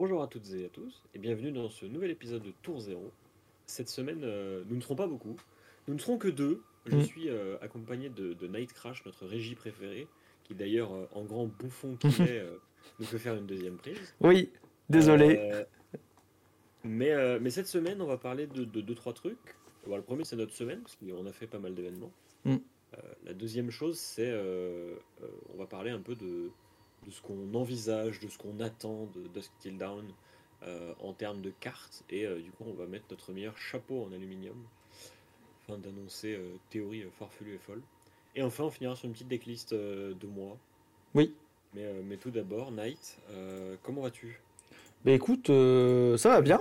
Bonjour à toutes et à tous, et bienvenue dans ce nouvel épisode de Tour Zéro. Cette semaine, euh, nous ne serons pas beaucoup. Nous ne serons que deux. Je Mm. suis euh, accompagné de, de Night Crash, notre régie préférée, qui d'ailleurs, euh, en grand bouffon qu'il est, nous fait faire une deuxième prise. Oui, désolé. Mais, mais cette semaine, on va parler de, de deux, trois trucs. Le premier, c'est notre semaine, parce qu'on a fait pas mal d'événements. Mm. La deuxième chose, c'est on va parler un peu de, de ce qu'on envisage, de ce qu'on attend de Dusk Till Down euh, en termes de cartes. Et euh, du coup, on va mettre notre meilleur chapeau en aluminium afin d'annoncer euh, théorie euh, farfelue et folle. Et enfin, on finira sur une petite decklist de moi. Oui. Mais, mais tout d'abord, Night, euh, comment vas-tu? Bah écoute, ça va bien.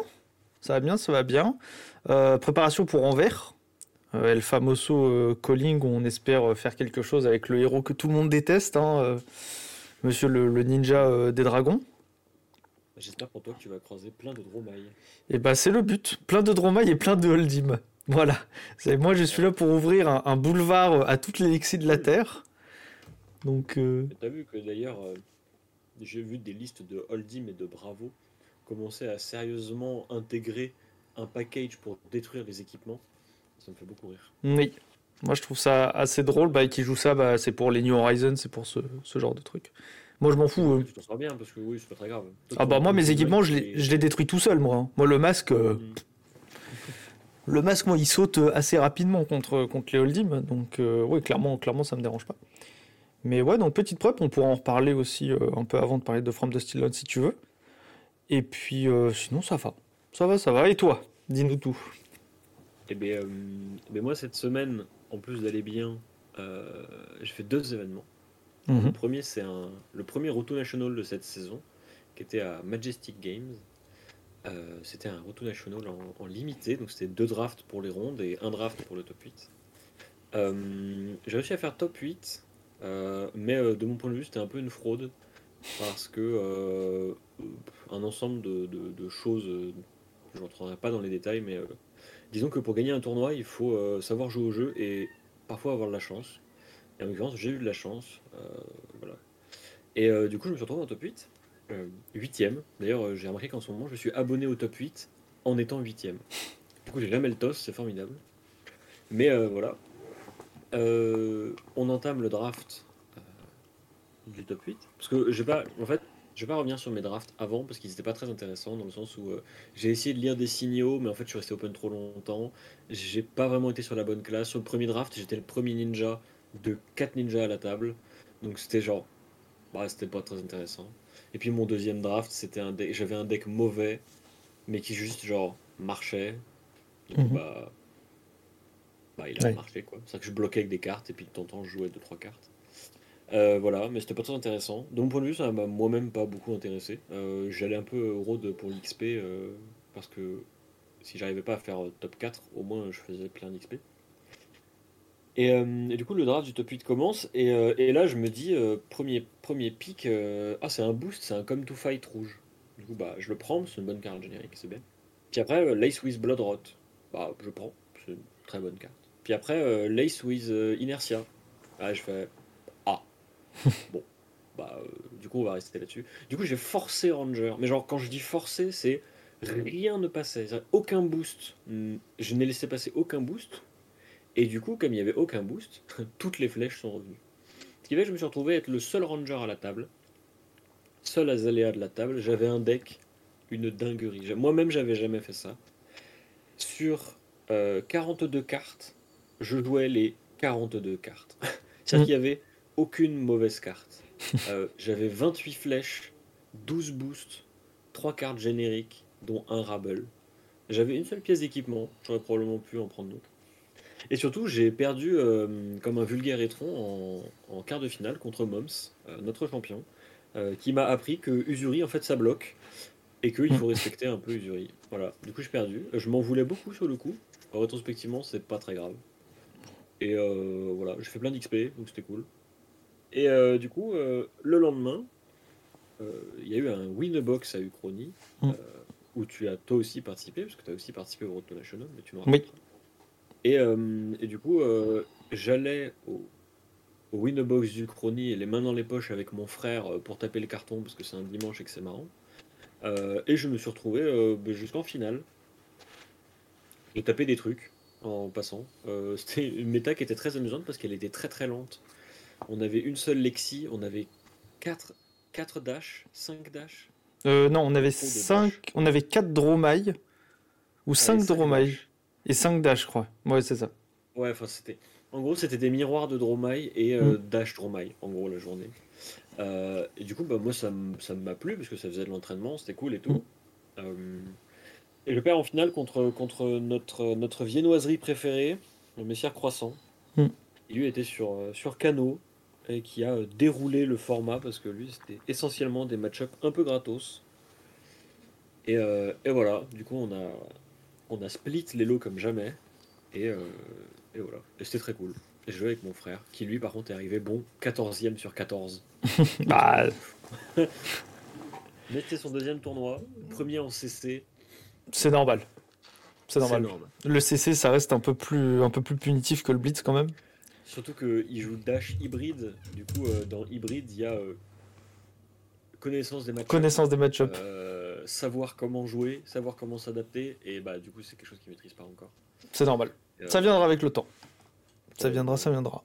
Ça va bien, ça va bien. Préparation pour Anvers. El Famoso Calling, où on espère faire quelque chose avec le héros que tout le monde déteste, hein, Monsieur le, le ninja euh, des dragons. J'espère pour toi que tu vas croiser plein de dromailles. Et bah c'est le but. Plein de Dromaille et plein de Holdim. Voilà. C'est- Moi je suis là pour ouvrir un, un boulevard à toutes les Lexis de la Terre. Donc euh, T'as vu que d'ailleurs, euh, j'ai vu des listes de Holdim et de Bravo commencer à sérieusement intégrer un package pour détruire les équipements. Ça me fait beaucoup rire. oui. Moi je trouve ça assez drôle. Bah, qui joue ça, bah, c'est pour les New Horizons, c'est pour ce, ce genre de truc. Moi je m'en fous. euh. Tu t'en bien parce que oui, c'est pas très grave. Ah bah moi mes équipements je les, je les détruis tout seul moi. hein. Moi le masque, euh, Mm. le masque moi il saute euh, assez rapidement contre, contre les Holdim. Donc euh, oui clairement, clairement ça me dérange pas. Mais ouais donc petite prep, on pourra en reparler aussi euh, un peu avant de parler de From the Dawn, si tu veux. Et puis euh, sinon ça va. Ça va, ça va. Et toi? Dis-nous tout. Eh bien, euh, eh ben moi, cette semaine, en plus d'aller bien, euh, j'ai fait deux événements. Le Mhm. premier, c'est un, le premier Roto National de cette saison, qui était à Majestic Games. Euh, c'était un Roto National en, en limité, donc c'était deux drafts pour les rondes et un draft pour le top 8. Euh, j'ai réussi à faire top 8, euh, mais de mon point de vue, c'était un peu une fraude, parce que un ensemble de, de- de choses, je n'entrerai pas dans les détails, mais euh, disons que pour gagner un tournoi, il faut euh, savoir jouer au jeu et parfois avoir de la chance. Et en l'occurrence, j'ai eu de la chance. euh, voilà. Et du coup, je me suis retrouvé en top 8. euh, Huitième. D'ailleurs, j'ai remarqué qu'en ce moment, je suis abonné au top 8 en étant huitième. Du coup, j'ai jamais le toss, c'est formidable. Mais voilà. On entame le draft du top 8. Parce que je vais pas. En fait, je vais pas revenir sur mes drafts avant parce qu'ils n'étaient pas très intéressants dans le sens où euh, j'ai essayé de lire des signaux, mais en fait, je suis resté open trop longtemps. J'ai pas vraiment été sur la bonne classe. Sur le premier draft, j'étais le premier ninja de 4 ninjas à la table. Donc c'était genre. Bah, c'était pas très intéressant. Et puis mon deuxième draft, c'était un deck. J'avais un deck mauvais, mais qui juste genre marchait. Donc Mhm. bah. Bah, il a Ouais. marché quoi. C'est ça que je bloquais avec des cartes et puis de temps en temps je jouais 2-3 cartes. Euh, voilà, mais c'était pas très intéressant. De mon point de vue, ça m'a moi-même pas beaucoup intéressé. Euh, J'allais un peu road pour l'XP euh, parce que si j'arrivais pas à faire top 4, au moins je faisais plein d'XP. Et, du coup, le draft du top 8 commence. Et, là, je me dis, premier, premier pick, ah, c'est un boost, c'est un Come to Fight rouge. Du coup, bah, je le prends, c'est une bonne carte générique, c'est bien. Puis après, Lace with Bloodrot. Bah, je prends, c'est une très bonne carte. Puis après, Lace with Inertia. Ah, je fais. bon, bah, euh, du coup, on va rester là-dessus. Du coup, j'ai forcé Ranger. Mais genre, quand je dis forcé, c'est rien ne passait. Aucun boost. Je n'ai laissé passer aucun boost. Et du coup, comme il n'y avait aucun boost, toutes les flèches sont revenues. Ce qui fait que je me suis retrouvé à être le seul ranger à la table, seul Azalea de la table. J'avais un deck, une dinguerie. Moi-même, j'avais jamais fait ça. Sur euh, 42 cartes, je jouais les 42 cartes. C'est-à-dire Mm. qu'il n'y avait aucune mauvaise carte. Euh, j'avais 28 flèches, 12 boosts, 3 cartes génériques, dont un Rabble. J'avais une seule pièce d'équipement, j'aurais probablement pu en prendre d'autres. Et surtout, j'ai perdu euh, comme un vulgaire étron en, en quart de finale contre Moms, euh, notre champion, qui m'a appris que Usuri, en fait, ça bloque et qu'il faut respecter un peu Usuri. Voilà, du coup, j'ai perdu. Je m'en voulais beaucoup sur le coup. Rétrospectivement, c'est pas très grave. Et voilà, j'ai fait plein d'XP, donc c'était cool. Et euh, du coup, euh, le lendemain, euh, il y a eu un Winbox à Uchronie, Mm. où tu as toi aussi participé, parce que tu as aussi participé au Road to National, mais tu nous Oui. Et, et du coup, j'allais au, au Winbox et les mains dans les poches avec mon frère pour taper le carton, parce que c'est un dimanche et que c'est marrant. Euh, et je me suis retrouvé euh, bah, jusqu'en finale. J'ai tapé des trucs en passant. Euh, C'était une méta qui était très amusante parce qu'elle était très très lente. On avait une seule Lexi, on avait 4, 4 dash, 5 dash. Euh, non, on avait Trop de 5, dash. on avait 4 Dromailles ou 5 cinq Dromailles dash. et 5 dash, je crois. Ouais, c'est ça. Ouais, enfin c'était. En gros, c'était des miroirs de Dromai et euh, Dash Dromai, en gros, la journée. Euh, et du coup, bah, moi, ça m'a plu parce que ça faisait de l'entraînement, c'était cool et tout. Euh, et je perds en finale contre, contre notre, notre viennoiserie préférée, le Messière Croissant. Mm. Il lui était sur, sur Cano et qui a euh, déroulé le format parce que lui, c'était essentiellement des match-up un peu gratos. Et, euh, et voilà, du coup, on a, on a split les lots comme jamais. Et, euh, et voilà. Et c'était très cool. Et je jouais avec mon frère, qui lui, par contre, est arrivé bon 14e sur 14. Bah, Mais c'était son deuxième tournoi, premier en CC. c'est normal. C'est normal. énorme. Le CC, ça reste un peu plus, un peu plus punitif que le Blitz quand même. Surtout qu'il joue Dash hybride. Du coup, euh, dans hybride, il y a euh, connaissance des matchs. Connaissance des match-ups. Euh, savoir comment jouer, savoir comment s'adapter. Et bah, du coup, c'est quelque chose qu'il maîtrise pas encore. C'est normal. Ça viendra avec le temps. Ça viendra, ça viendra.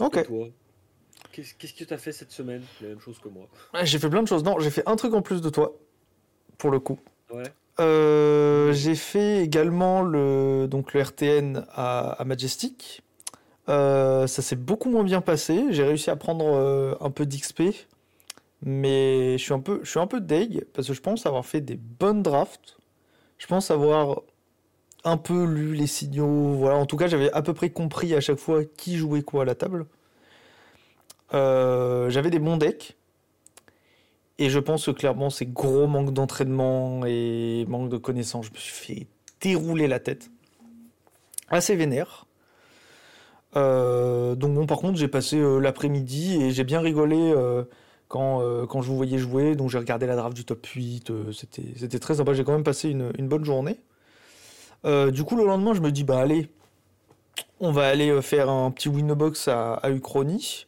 et Ok. toi? Qu'est-ce que tu as fait cette semaine? La même chose que moi. Ouais, J'ai fait plein de choses. Non, j'ai fait un truc en plus de toi, pour le coup. Ouais. Euh, j'ai fait également le, donc le RTN à, à Majestic. Euh, ça s'est beaucoup moins bien passé. J'ai réussi à prendre euh, un peu d'XP. Mais je suis un peu, je suis un peu deg parce que je pense avoir fait des bonnes drafts. Je pense avoir un peu lu les signaux. Voilà, en tout cas, j'avais à peu près compris à chaque fois qui jouait quoi à la table. Euh, j'avais des bons decks. Et je pense que clairement, c'est gros manque d'entraînement et manque de connaissances. Je me suis fait dérouler la tête. Assez vénère. Euh, donc bon, par contre, j'ai passé euh, l'après-midi et j'ai bien rigolé euh, quand, je vous voyais jouer. Donc j'ai regardé la draft du top 8. euh, c'était, très sympa. J'ai quand même passé une, bonne journée. Du coup, le lendemain, je me dis, bah allez, on va aller faire un petit win box à, à Uchrony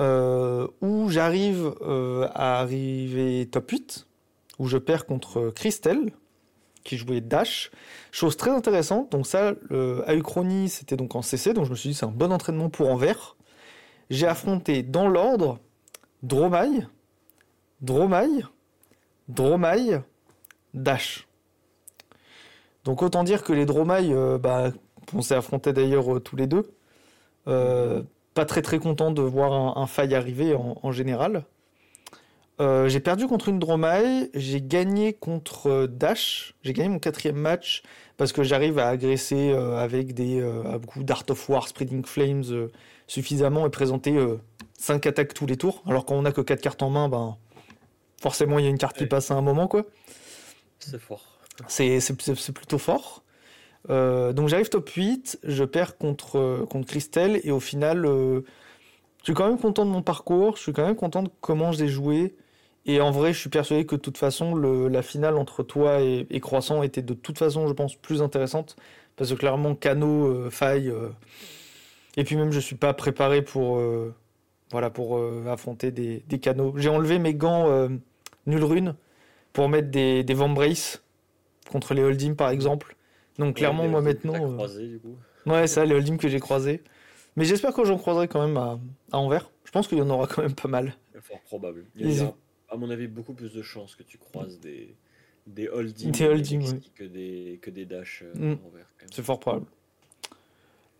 euh, où j'arrive à arriver top 8, où je perds contre Christelle, qui jouait Dash. Chose très intéressante, donc ça, le, Uchronie, c'était donc en CC, donc je me suis dit c'est un bon entraînement pour Anvers. J'ai affronté dans l'ordre Dromaille, Dromaille, Dromaille, Dash. Donc autant dire que les Dromailles, euh, bah, on s'est affrontés d'ailleurs euh, tous les deux. Euh, pas très très content de voir un, faille arriver en général. Euh, j'ai perdu contre une Dromaille, j'ai gagné contre euh, Dash, j'ai gagné mon quatrième match parce que j'arrive à agresser euh, avec des euh, beaucoup d'Art of War, Spreading Flames suffisamment et présenter 5 attaques tous les tours. Alors quand on a que 4 cartes en main, ben forcément il y a une carte qui passe à un moment quoi. C'est fort. C'est c'est- c'est- c'est plutôt fort. Donc j'arrive top 8, je perds contre, contre Christelle et au final, je suis quand même content de mon parcours, je suis quand même content de comment j'ai joué. Et en vrai, je suis persuadé que de toute façon, le- la finale entre toi et, et Croissant était de toute façon, je pense, plus intéressante. Parce que clairement, Cano, euh, faille. euh, et puis même, je suis pas préparé pour, euh, voilà, pour euh, affronter des, des canaux. J'ai enlevé mes gants nul rune pour mettre des, des Vambrace contre les Hold'em par exemple. Donc clairement, Ouais, moi maintenant. croisé, du coup. Ouais, ça, les holdings que j'ai croisés. Mais j'espère que j'en croiserai quand même à, à Anvers. Je pense qu'il y en aura quand même pas mal. Fort probable. Il y a, à mon avis, beaucoup plus de chances que tu croises des, des holdings, Des holdings, Lexi ouais. que des, que des dash euh, Mm. C'est fort probable.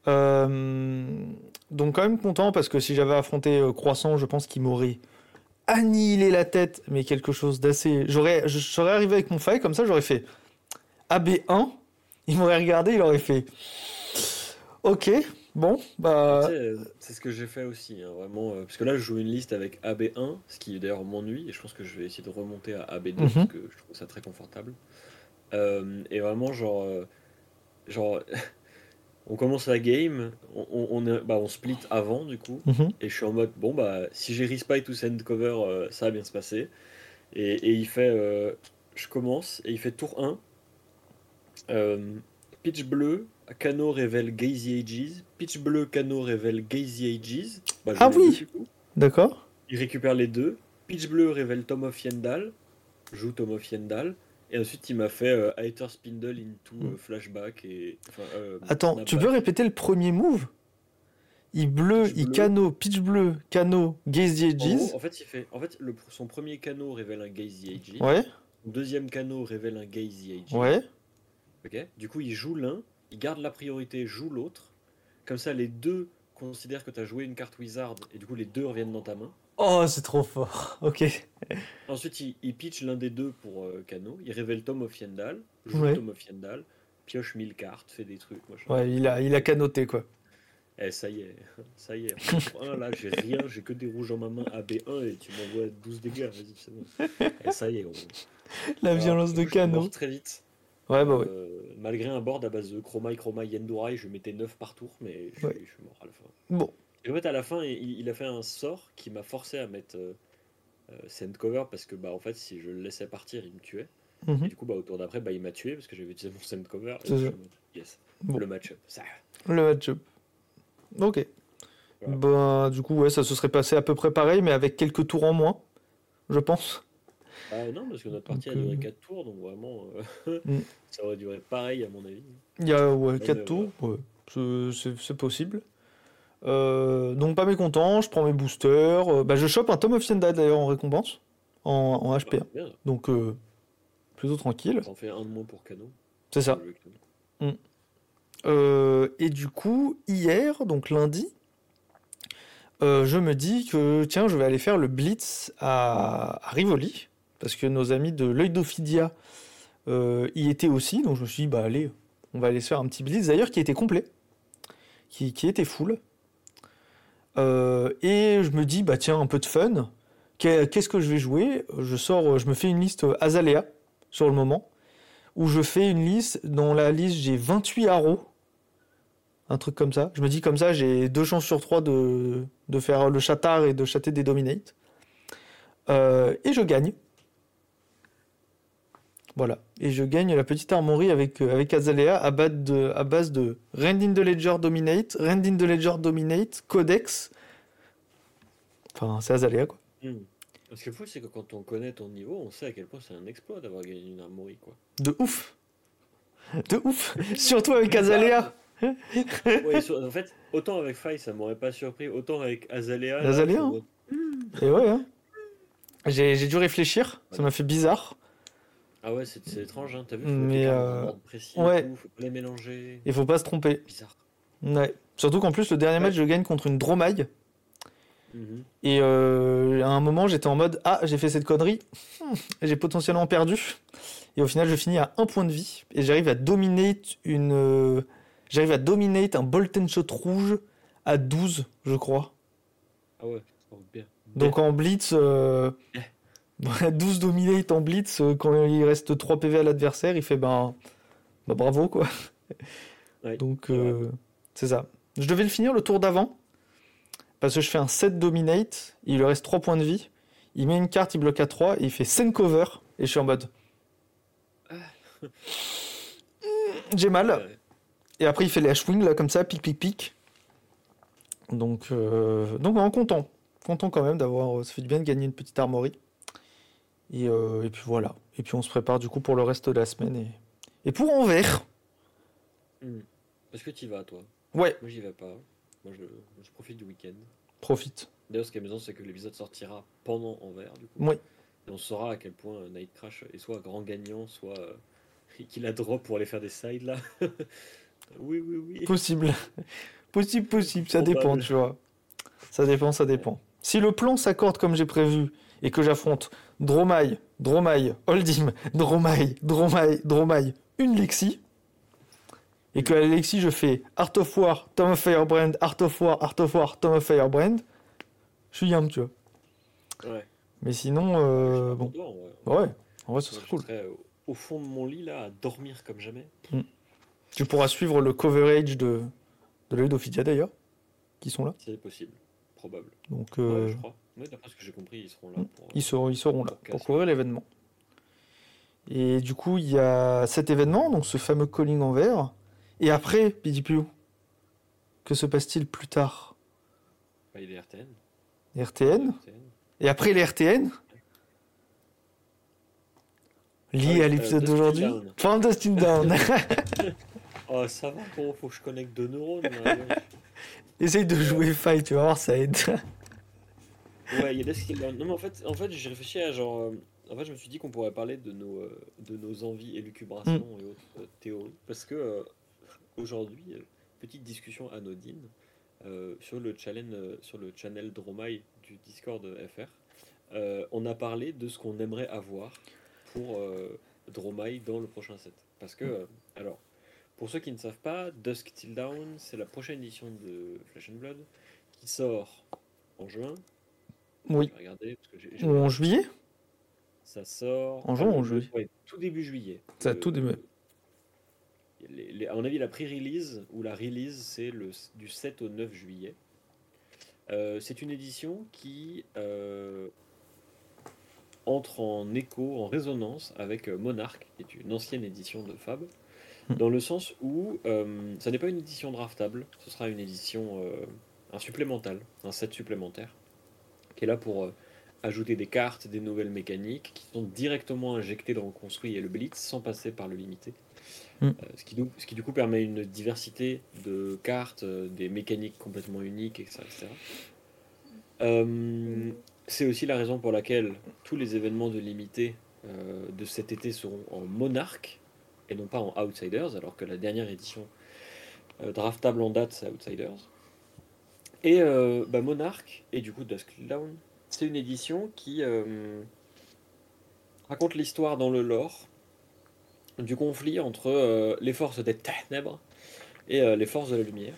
Euh, donc quand même content parce que si j'avais affronté euh, Croissant, je pense qu'il m'aurait annihilé la tête, mais quelque chose d'assez... J'aurais, je serais arrivé avec mon faille, comme ça j'aurais fait AB1, il m'aurait regardé, il aurait fait... Ok, bon, bah... Tu sais, euh, C'est ce que j'ai fait aussi, hein, vraiment. euh, parce que là, je joue une liste avec AB1, ce qui d'ailleurs m'ennuie, et je pense que je vais essayer de remonter à AB2 Mhm. parce que je trouve ça très confortable. Euh, et vraiment, genre, euh, genre, on commence la game, on, on, bah, on split avant du coup, mhm. et je suis en mode bon bah si j'ai respite ou send cover, ça va bien se passer. Et, et il fait, je commence et il fait tour 1. Euh, pitch bleu, Cano révèle Gazy Ages. Pitch bleu, Cano révèle Gazy Ages. Bah, Ah oui. D'accord. Il récupère les deux. Pitch bleu révèle Tom of Yendal. joue Tom of Yendal. Et ensuite, il m'a fait euh, Hater Spindle into Mm. euh, Flashback. Et, euh, Attends, tu peux répéter le premier move? Il bleu, Pitch il bleu. cano, pitch bleu, cano, gaze the En gros, en fait, il fait. En fait, le, son premier cano révèle un Gaze the Edge. Ouais, Son deuxième cano révèle un Gaze the Edge. ouais. Ok. Du coup, il joue l'un, il garde la priorité, joue l'autre. Comme ça, les deux considèrent que tu as joué une carte Wizard et du coup, les deux reviennent dans ta main. Oh, c'est trop fort. Ok. Ensuite, il, il pitch l'un des deux pour euh, Cano. Il révèle Tom of Yendal, joue Ouais. Tom of Yendal, pioche 1000 cartes, fait des trucs. Machin. Ouais, il a, il a canoté quoi. Eh, ça y est, ça y est. Là, j'ai rien, j'ai que des rouges en ma main AB1 et tu m'envoies 12 dégâts. Vas-y, c'est bon. Et ça y est. On... La Alors, violence de je suis cano. très vite. Ouais, bah. Euh, malgré un board à base de Chroma, Chroma, Yendurai, je mettais 9 par tour, mais je, suis- Ouais. je suis mort à la fin. Bon, Et en fait, à la fin, il, il a fait un sort qui m'a forcé à mettre euh, euh, send cover parce que, bah, en fait, si je le laissais partir, il me tuait. mhm. Et du coup, bah, au tour d'après, bah, il m'a tué parce que j'avais utilisé mon send cover. Et je yes, Bon. le match-up. Ça. le match-up. Ok. Voilà. Ben, du coup, ouais, ça se serait passé à peu près pareil, mais avec quelques tours en moins, je pense. Ah non, parce que notre partie a duré euh, 4 tours, donc vraiment, euh, Mm. ça aurait duré pareil à mon avis. Il y a ouais, Ouais, 4 mais tours, ouais, c'est- possible. Euh, donc pas mécontent, je prends mes boosters. euh, bah, je chope un Tom of Yenda d'ailleurs en récompense, en, en Ah, HP1. bien, Donc euh, plutôt tranquille. ça en fait un de moins pour Cano. C'est ça. Euh, et du coup, hier, donc lundi, euh, je me dis que tiens, je vais aller faire le Blitz à, à Rivoli, parce que nos amis de l'œil d'Ophidia euh, y étaient aussi. Donc je me suis dit, bah allez, on va aller se faire un petit Blitz, d'ailleurs, qui était complet, qui, était full. Euh, et je me dis, bah tiens, un peu de fun. Qu'est- Qu'est-ce que je vais jouer? Je sors, je me fais une liste Azalea sur le moment où je fais une liste. Dans la liste, j'ai 28 arrows. Un truc comme ça. Je me dis comme ça, j'ai deux chances sur trois de, de faire le chatard et de chatter des dominate. Euh, et je gagne. Voilà. Et je gagne la petite armory avec, euh, avec Azalea à base de, à base de Rend in the Ledger Dominate, Rend in the Ledger Dominate, Codex. Enfin, c'est Azalea quoi. Hmm. Ce qui est fou, c'est que quand on connaît ton niveau, on sait à quel point c'est un exploit d'avoir gagné une armory, quoi. De ouf. De ouf. Surtout avec Azalea. Ouais, sur- en fait, autant avec Faye, ça m'aurait pas surpris, autant avec Azalea. là, Azalea, en hein. mode, Et ouais, hein. J'ai dû réfléchir, ça m'a fait bizarre. Ah ouais, c'est étrange, hein. T'as vu, faut Mais, euh, précis, ouais. tout, faut pas les mélanger. Il faut pas se tromper. Bizarre. Ouais. Surtout qu'en plus, le dernier Ouais. match, je gagne contre une Dromaille. Mhm. Et euh, à un moment, j'étais en mode Ah, j'ai fait cette connerie, Hmm, j'ai potentiellement perdu. Et au final, je finis à un point de vie. Et j'arrive à dominer une. euh, J'arrive à dominer un Bolt and Shot rouge à 12, je crois. Ah ouais, bien. Donc en blitz, euh, 12 dominate en blitz, euh, quand il reste 3 PV à l'adversaire, il fait ben, bah, bravo quoi. Ouais, Donc euh, c'est ça. Je devais le finir le tour d'avant, parce que je fais un 7 dominate, il lui reste 3 points de vie, il met une carte, il bloque à 3, et il fait send cover, et je suis en mode. J'ai mal. Et après, il fait les H-Wing, là, comme ça, pic, pic, pic. Donc, euh, donc non, content. Content quand même d'avoir. Ça fait du bien de gagner une petite armory. Et, euh, et puis voilà. Et puis on se prépare du coup pour le reste de la semaine. Et, et pour Anvers, Hmm. Est-ce que tu y vas, toi? Ouais, Moi, j'y vais pas. Moi, je, je profite du week-end. profite. D'ailleurs, ce qui est amusant, c'est que l'épisode sortira pendant Envers, du coup. Oui. Et on saura à quel point Night Crash est soit grand gagnant, soit euh, qu'il a drop pour aller faire des sides là. oui, oui, oui. Possible. possible, possible. Ça Probable. dépend, tu vois. Ça dépend, ça dépend. Si le plan s'accorde comme j'ai prévu et que j'affronte Dromaille, Dromaille, Holdim, Dromaille, Dromaille, Dromaille, une Lexi, et que à la Lexi je fais Art of War, Tom of Firebrand, Art of War, Art of War, Tom of Firebrand, je suis yam, tu vois. Ouais. Mais sinon, euh, bon, content, ouais. ouais, en vrai, ce serait cool. au- fond de mon lit là, à dormir comme jamais. Tu pourras suivre le coverage de, de l'œil d'Ophidia d'ailleurs, qui sont là. C'est possible, probable. Donc, Ouais, euh, je crois. Ouais, d'après ce que j'ai compris, ils seront là pour. euh, Ils seront, ils seront là Pour pour couvrir l'événement. Et du coup, il y a cet événement, donc ce fameux calling en vert. Et après, PDPU, que se passe-t-il plus tard? Bah, il est RTN. Les RTN RTN. Et après les RTN Lié oui, à euh, l'épisode d'aujourd'hui. Dustin Down. Oh, ça va, comment faut que je connecte deux neurones là. Essaye de jouer Fight, tu vas voir, ça aide. Ouais, il y a Dusk. Non, mais en fait, en fait j'ai réfléchi à genre. euh, en fait, je me suis dit qu'on pourrait parler de nos, euh, de nos envies, élucubrations et autres euh, théories. Parce que euh, aujourd'hui, petite discussion anodine sur, le challenge, sur le channel Dromai du Discord FR. on a parlé de ce qu'on aimerait avoir pour euh, Dromai dans le prochain set. Parce que, alors, pour ceux qui ne savent pas, Dusk Till Dawn, c'est la prochaine édition de Flash and Blood qui sort en juin. Oui. Ou en juillet? Ça sort En juin ou en le- juillet? ouais, tout début juillet. Ça, Le- tout début. les- les- à mon avis, la pré-release ou la release, c'est du 7 au 9 juillet. Euh, c'est une édition qui euh, entre en écho, en résonance avec euh, Monarch, qui est une ancienne édition de Fab, Hmm. dans le sens où euh, ça n'est pas une édition draftable, ce sera une édition, un supplémental, un set supplémentaire, qui est là pour euh, ajouter des cartes, des nouvelles mécaniques, qui sont directement injectées dans le construit et le blitz sans passer par le limité. Hmm. Euh, ce, qui, nous- ce qui du coup permet une diversité de cartes, euh, des mécaniques complètement uniques, etc. etc. Euh, c'est aussi la raison pour laquelle tous les événements de limité euh, de cet été seront en Monarch et non pas en Outsiders, alors que la dernière édition euh, draftable en date, c'est Outsiders. Et euh, bah, Monarch, et du coup Dusk Till Dawn, c'est une édition qui euh, raconte l'histoire dans le lore du conflit entre euh, les forces des ténèbres et euh, les forces de la lumière,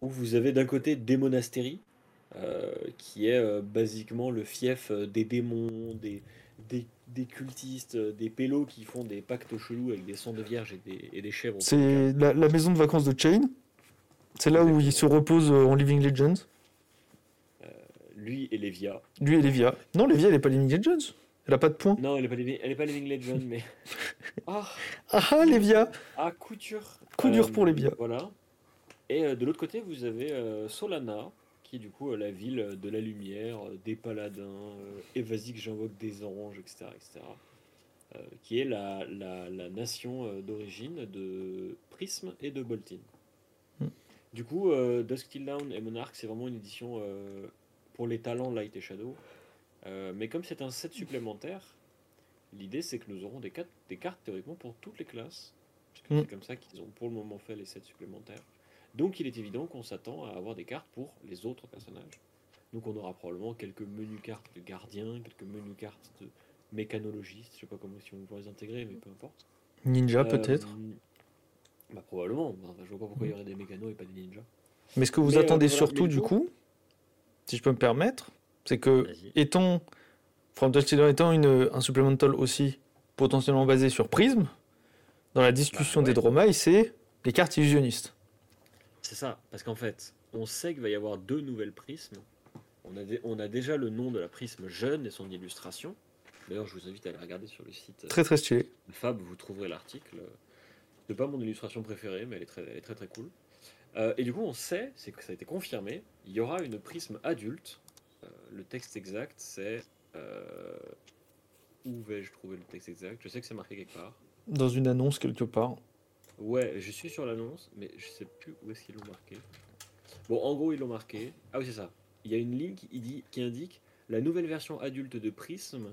où vous avez d'un côté des monastéries, qui est basiquement le fief des démons, des, des, cultistes, des pélos qui font des pactes chelous avec des sangs de vierge et des, et chèvres. C'est la, la maison de vacances de Chain. C'est là où il se repose euh, en Living Legends. Lui et Lévia. Lui et Lévia. Non, Lévia, elle est pas Living Legends. Elle a pas de points. Non, elle est pas, Living- elle est pas Living Legend, mais. Ah, Ah ah, Lévia ah, coup dur. Coup dur pour Lévia. Voilà. Et euh, de l'autre côté, vous avez euh, Solana, qui est du coup euh, la ville de la lumière, euh, des paladins, euh, et vas-y que j'invoque des anges, etc. etc. euh, qui est la, la, la nation euh, d'origine de Prism et de Boltin. Du coup, euh, Dusk Till Dawn et Monarch, c'est vraiment une édition euh, pour les talents Light et Shadow. Euh, mais comme c'est un set supplémentaire, l'idée c'est que nous aurons des, cartes- des cartes théoriquement pour toutes les classes. Parce que Mm. c'est comme ça qu'ils ont pour le moment fait les sets supplémentaires. Donc il est évident qu'on s'attend à avoir des cartes pour les autres personnages. Donc on aura probablement quelques menus cartes de gardiens, quelques menus cartes de mécanologistes, je sais pas comment si on pourrait les intégrer, mais peu importe. Ninja, Euh, peut-être. Bah probablement, Enfin, je vois pas pourquoi il y aurait des mécanos et pas des ninjas. Mais ce que vous mais, euh, attendez voilà, surtout, du coup- si je peux me permettre, c'est que, étant. From étant une, un supplemental aussi potentiellement basé sur Prism, dans la discussion Bah, des ouais. Dromai, c'est les cartes illusionnistes. C'est ça, parce qu'en fait, on sait qu'il va y avoir deux nouvelles prismes. On a, dé- on a déjà le nom de la prisme jeune et son illustration. D'ailleurs, je vous invite à aller regarder sur le site euh, Très très stylé. Fab, vous trouverez l'article. C'est pas mon illustration préférée, mais elle est très, elle est très, très cool. Euh, et du coup, on sait, c'est que ça a été confirmé, il y aura une prisme adulte. Euh, le texte exact, c'est. euh, où vais-je trouver le texte exact? Je sais que c'est marqué quelque part. Dans une annonce quelque part. Ouais, je suis sur l'annonce, mais je sais plus où est-ce qu'ils l'ont marqué. Bon, en gros, ils l'ont marqué. Ah oui, c'est ça. Il y a une ligne qui, dit, qui indique la nouvelle version adulte de Prism,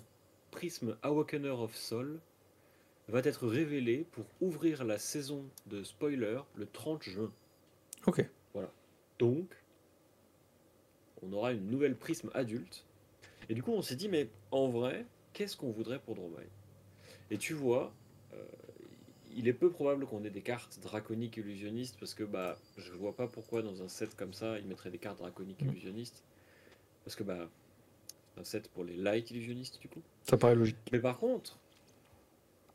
Prism Awakener of Soul, va être révélée pour ouvrir la saison de spoiler le 30 juin. Ok. Donc, on aura une nouvelle prisme adulte. Et du coup, on s'est dit, mais en vrai, qu'est-ce qu'on voudrait pour Dromai? Et tu vois, euh, il est peu probable qu'on ait des cartes draconiques illusionnistes, parce que bah, je vois pas pourquoi dans un set comme ça, ils mettraient des cartes draconiques Mm. illusionnistes. Parce que bah, c'est un set pour les light illusionnistes, du coup. Ça paraît logique. Mais par contre,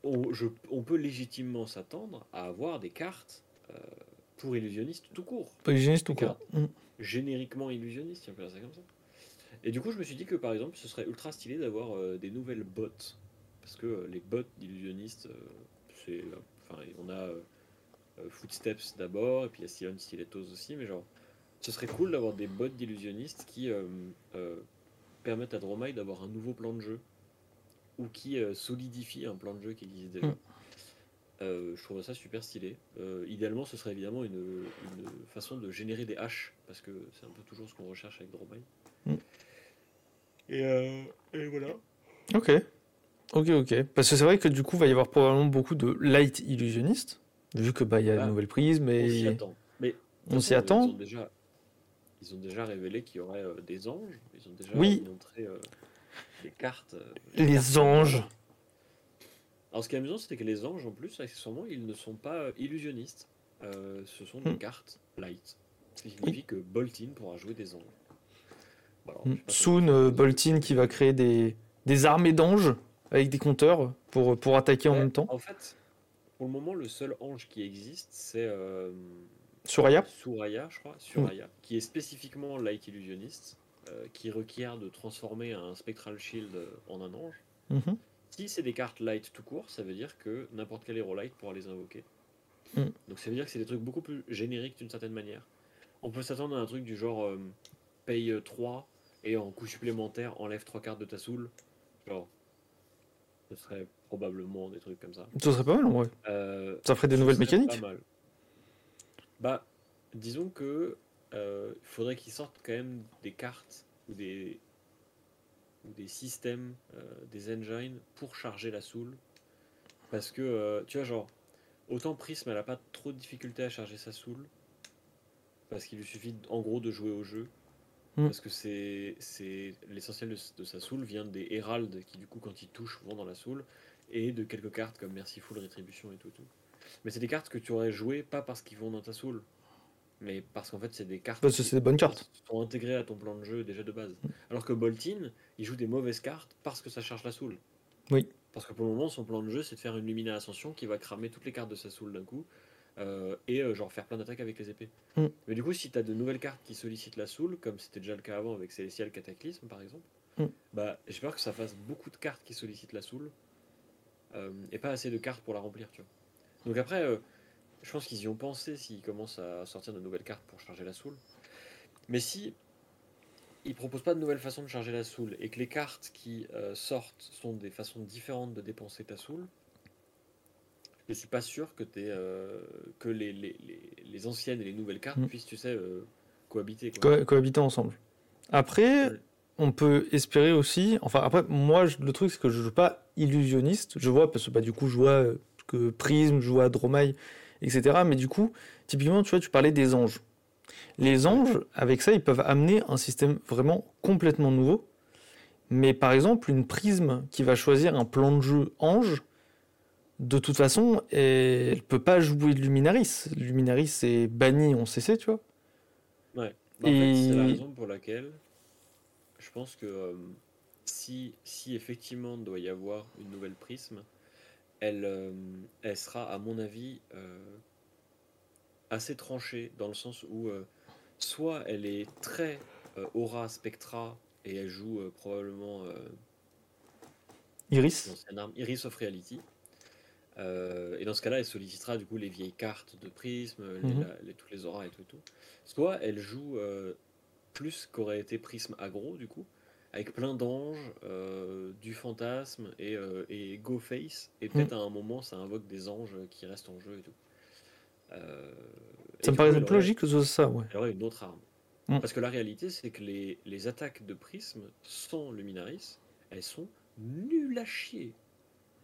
on, je- on peut légitimement s'attendre à avoir des cartes euh, pour illusionnistes tout court illusionniste ou quoi Mm. génériquement illusionniste, si on peut dire ça comme ça. Et du coup, je me suis dit que par exemple, ce serait ultra stylé d'avoir euh, des nouvelles bots. Parce que euh, les bots d'illusionnistes, c'est. Enfin, on a Footsteps d'abord, et puis il y a Stilettos aussi, mais genre, ce serait cool d'avoir des bots d'illusionnistes qui permettent à Dromai d'avoir un nouveau plan de jeu. Ou qui euh, solidifie un plan de jeu qui existe déjà. Mm. Euh, je trouve ça super stylé. Euh, idéalement, ce serait évidemment une, une façon de générer des haches, parce que c'est un peu toujours ce qu'on recherche avec Dromai. Mm. Et, euh, et voilà. Ok. Ok, ok. Parce que c'est vrai que du coup, il va y avoir probablement beaucoup de light illusionnistes, vu que bah il y a Ah, une nouvelle On s'y attend. Mais on s'y attend. Ils ont déjà, ils ont déjà révélé qu'il y aurait euh, des anges. Ils ont déjà Oui. montré des cartes. euh, Les cartes anges. Alors, ce qui est amusant, c'est que les anges, en plus, accessoirement, ils ne sont pas euh, illusionnistes. Euh, ce sont des Hmm. cartes light. Ce qui signifie que Boltin pourra jouer des anges. Bon, alors, pas Soon, euh, Boltin qui va créer des, des armées d'anges avec des compteurs pour, pour attaquer en même temps. En fait, pour le moment, le seul ange qui existe, c'est euh, Suraya Suraya, je crois, Suraya, qui est spécifiquement light illusionniste, qui requiert de transformer un spectral shield euh, en un ange. Mhm. Si c'est des cartes light tout court, ça veut dire que n'importe quel héros light pourra les invoquer. Mm. Donc ça veut dire que c'est des trucs beaucoup plus génériques d'une certaine manière. On peut s'attendre à un truc du genre euh, paye euh, 3 et en coup supplémentaire enlève 3 cartes de ta soul. Genre, ce serait probablement des trucs comme ça. Ce serait pas mal en vrai. Euh, Ça ferait des nouvelles mécaniques. Pas mal. Bah, disons que euh, il faudrait qu'ils sortent quand même des cartes ou des ou des systèmes, euh, des engines pour charger la soul. Parce que euh, tu vois genre autant Prism elle a pas trop de difficulté à charger sa soul parce qu'il lui suffit en gros de jouer au jeu. Mm. Parce que c'est c'est l'essentiel de, de sa soul vient des Herald qui du coup quand ils touchent vont dans la soul et de quelques cartes comme Merciful, Rétribution et tout, tout. Mais c'est des cartes que tu aurais jouées pas parce qu'ils vont dans ta soul, mais parce qu'en fait c'est des cartes Parce que c'est des bonnes cartes. sont intégrées à ton plan de jeu déjà de base. Alors que Boltin, il joue des mauvaises cartes parce que ça charge la soul. Oui. Parce que pour le moment, son plan de jeu, c'est de faire une Lumina Ascension qui va cramer toutes les cartes de sa soul d'un coup euh, et euh, genre faire plein d'attaques avec les épées. Mm. Mais du coup, si tu as de nouvelles cartes qui sollicitent la soul, comme c'était déjà le cas avant avec Celestial Cataclysme par exemple, Mm. bah j'espère que ça fasse beaucoup de cartes qui sollicitent la soul euh, et pas assez de cartes pour la remplir, tu vois. Donc après, je pense qu'ils y ont pensé s'ils commencent à sortir de nouvelles cartes pour charger la soul. Mais si ils proposent pas de nouvelles façons de charger la soul et que les cartes qui euh, sortent sont des façons différentes de dépenser ta soul, je suis pas sûr que, euh, que les, les, les- les anciennes et les nouvelles cartes Mm. puissent, tu sais, euh, cohabiter. Quoi. Co- cohabiter ensemble. Après, Ouais. on peut espérer aussi. Enfin, après, moi, je- le truc, c'est que je joue pas illusionniste. Je vois, parce que bah, du coup, je vois que Prism, je vois Dromai, etc. Mais du coup, typiquement, tu vois, tu parlais des anges. Les anges, avec ça, ils peuvent amener un système vraiment complètement nouveau. Mais par exemple, une prisme qui va choisir un plan de jeu ange, de toute façon, elle peut pas jouer de Luminaris. Luminaris, c'est banni en CC, tu vois. Ouais. Bah, en fait, c'est la Et- raison pour laquelle je pense que euh, si, si effectivement doit y avoir une nouvelle prisme, elle, euh, elle sera, à mon avis, euh, assez tranchée dans le sens où euh, soit elle est très aura spectra et elle joue probablement Iris? arme Iris of Reality. Et dans ce cas-là, elle sollicitera du coup les vieilles cartes de prisme, les, Mhm. la- les- tous les auras et tout, et tout. Soit elle joue plus qu'aurait été prisme aggro du coup, avec plein d'anges, euh, du fantasme et, euh, et go face. Et peut-être à un moment, ça invoque des anges qui restent en jeu et tout. Euh, Ça me paraît plus logique que ce soit ça, ouais. elle aurait une autre arme. Mm. Parce que la réalité, c'est que les, les attaques de prisme sans Luminaris, elles sont nulles à chier.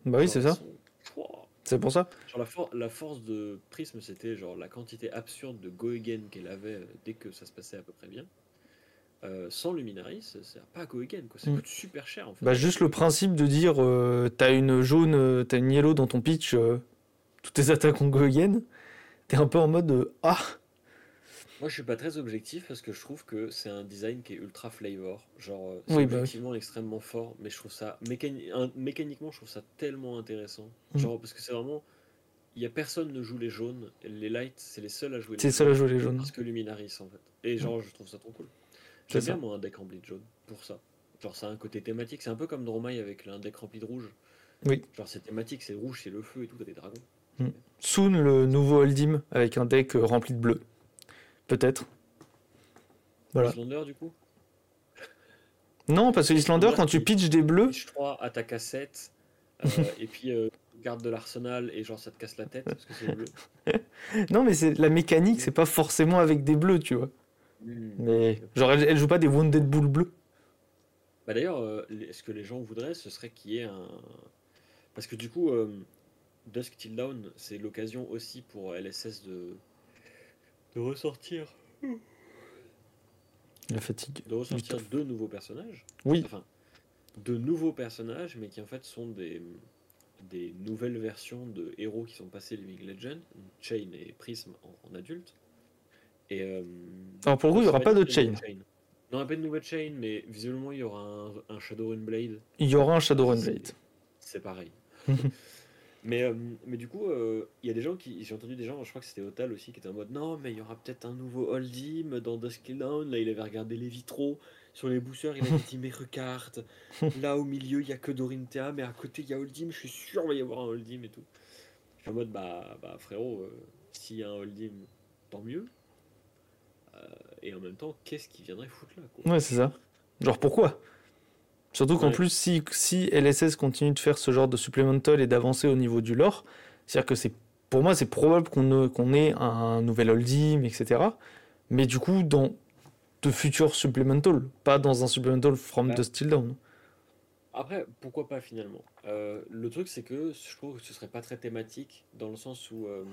Bah oui, c'est ça. sont-. C'est pour ça. Genre la, for- la force de Prism, c'était genre la quantité absurde de go again qu'elle avait dès que ça se passait à peu près bien. Euh, sans Luminaris, ça sert pas à again, quoi. Ça Mm. coûte super cher en fait. Bah juste le principe de dire euh, t'as une jaune, euh, t'as une yellow dans ton pitch, toutes tes attaques ont go again, t'es un peu en mode ah Moi, je suis pas très objectif parce que je trouve que c'est un design qui est ultra flavor. Genre, c'est Oui, bah oui. extrêmement fort, mais je trouve ça mécani- un- mécaniquement, je trouve ça tellement intéressant. Mm. Genre, parce que c'est vraiment. Il y a personne ne joue les jaunes, les lights, c'est les seuls à jouer les c'est seul à jaunes jouer les jaunes. parce que Luminaris en fait. Et genre, je trouve ça trop cool. J'aime bien moi un deck rempli de jaune pour ça. Genre, ça a un côté thématique, c'est un peu comme Dromai avec un deck rempli de rouge. Oui. Genre, c'est thématique, c'est rouge, c'est le feu et tout, t'as des dragons. Soon le nouveau Holdim avec un deck euh, rempli de bleu. Peut-être. Voilà. Islander du coup? Non, parce que Islander, quand tu pitches des bleus. Pitch 3, attaque à 7, euh, et puis euh, garde de l'arsenal, et genre ça te casse la tête parce que c'est bleu. non, mais c'est la mécanique, c'est pas forcément avec des bleus, tu vois. Hmm. Mais genre, elle, elle joue pas des Wounded Bull bleus? Bah d'ailleurs, euh, ce que les gens voudraient, ce serait qu'il y ait un. Parce que du coup, euh, Dusk Till Dawn, c'est l'occasion aussi pour LSS de. de ressortir. La fatigue. De ressortir deux nouveaux personnages. Oui, Enfin, de nouveaux personnages, mais qui en fait sont des. des nouvelles versions de héros qui sont passés Living Legend, Chain et Prism en, en adulte. Et. euh, Alors, pour coup, il y ça aura pas une nouvelle Chain. Non, n'y pas de nouvelle Chain, mais visiblement il y aura un, un Shadowrun Blade. il y aura un Shadowrun Blade. C'est pareil. mais, euh, mais du coup, euh, il y a des gens qui. J'ai entendu des gens, je crois que c'était Otal aussi, qui étaient en mode non, mais il y aura peut-être un nouveau Holdim dans Dusk Dawn. Là, il avait regardé les vitraux. Sur les boosters, il avait dit mais regarde, là au milieu, il y a que Dorinthea, mais à côté, il y a Holdim. Je suis sûr qu'il va y avoir un Holdim et tout. Je suis en mode bah, bah frérot, s'il y a un Holdim, tant mieux. Euh, et en même temps, qu'est-ce qu'il viendrait foutre là quoi Ouais, c'est ça. Genre, pourquoi? Surtout qu'en Ouais. plus, si, si LSS continue de faire ce genre de supplemental et d'avancer au niveau du lore, c'est-à-dire que c'est, pour moi, c'est probable qu'on qu'on ait un nouvel Holdim, etc. Mais du coup, dans de futurs supplemental, pas dans un supplemental from Bah. the Still Down. Après, pourquoi pas finalement? Euh, Le truc, c'est que je trouve que ce serait pas très thématique, dans le sens où euh,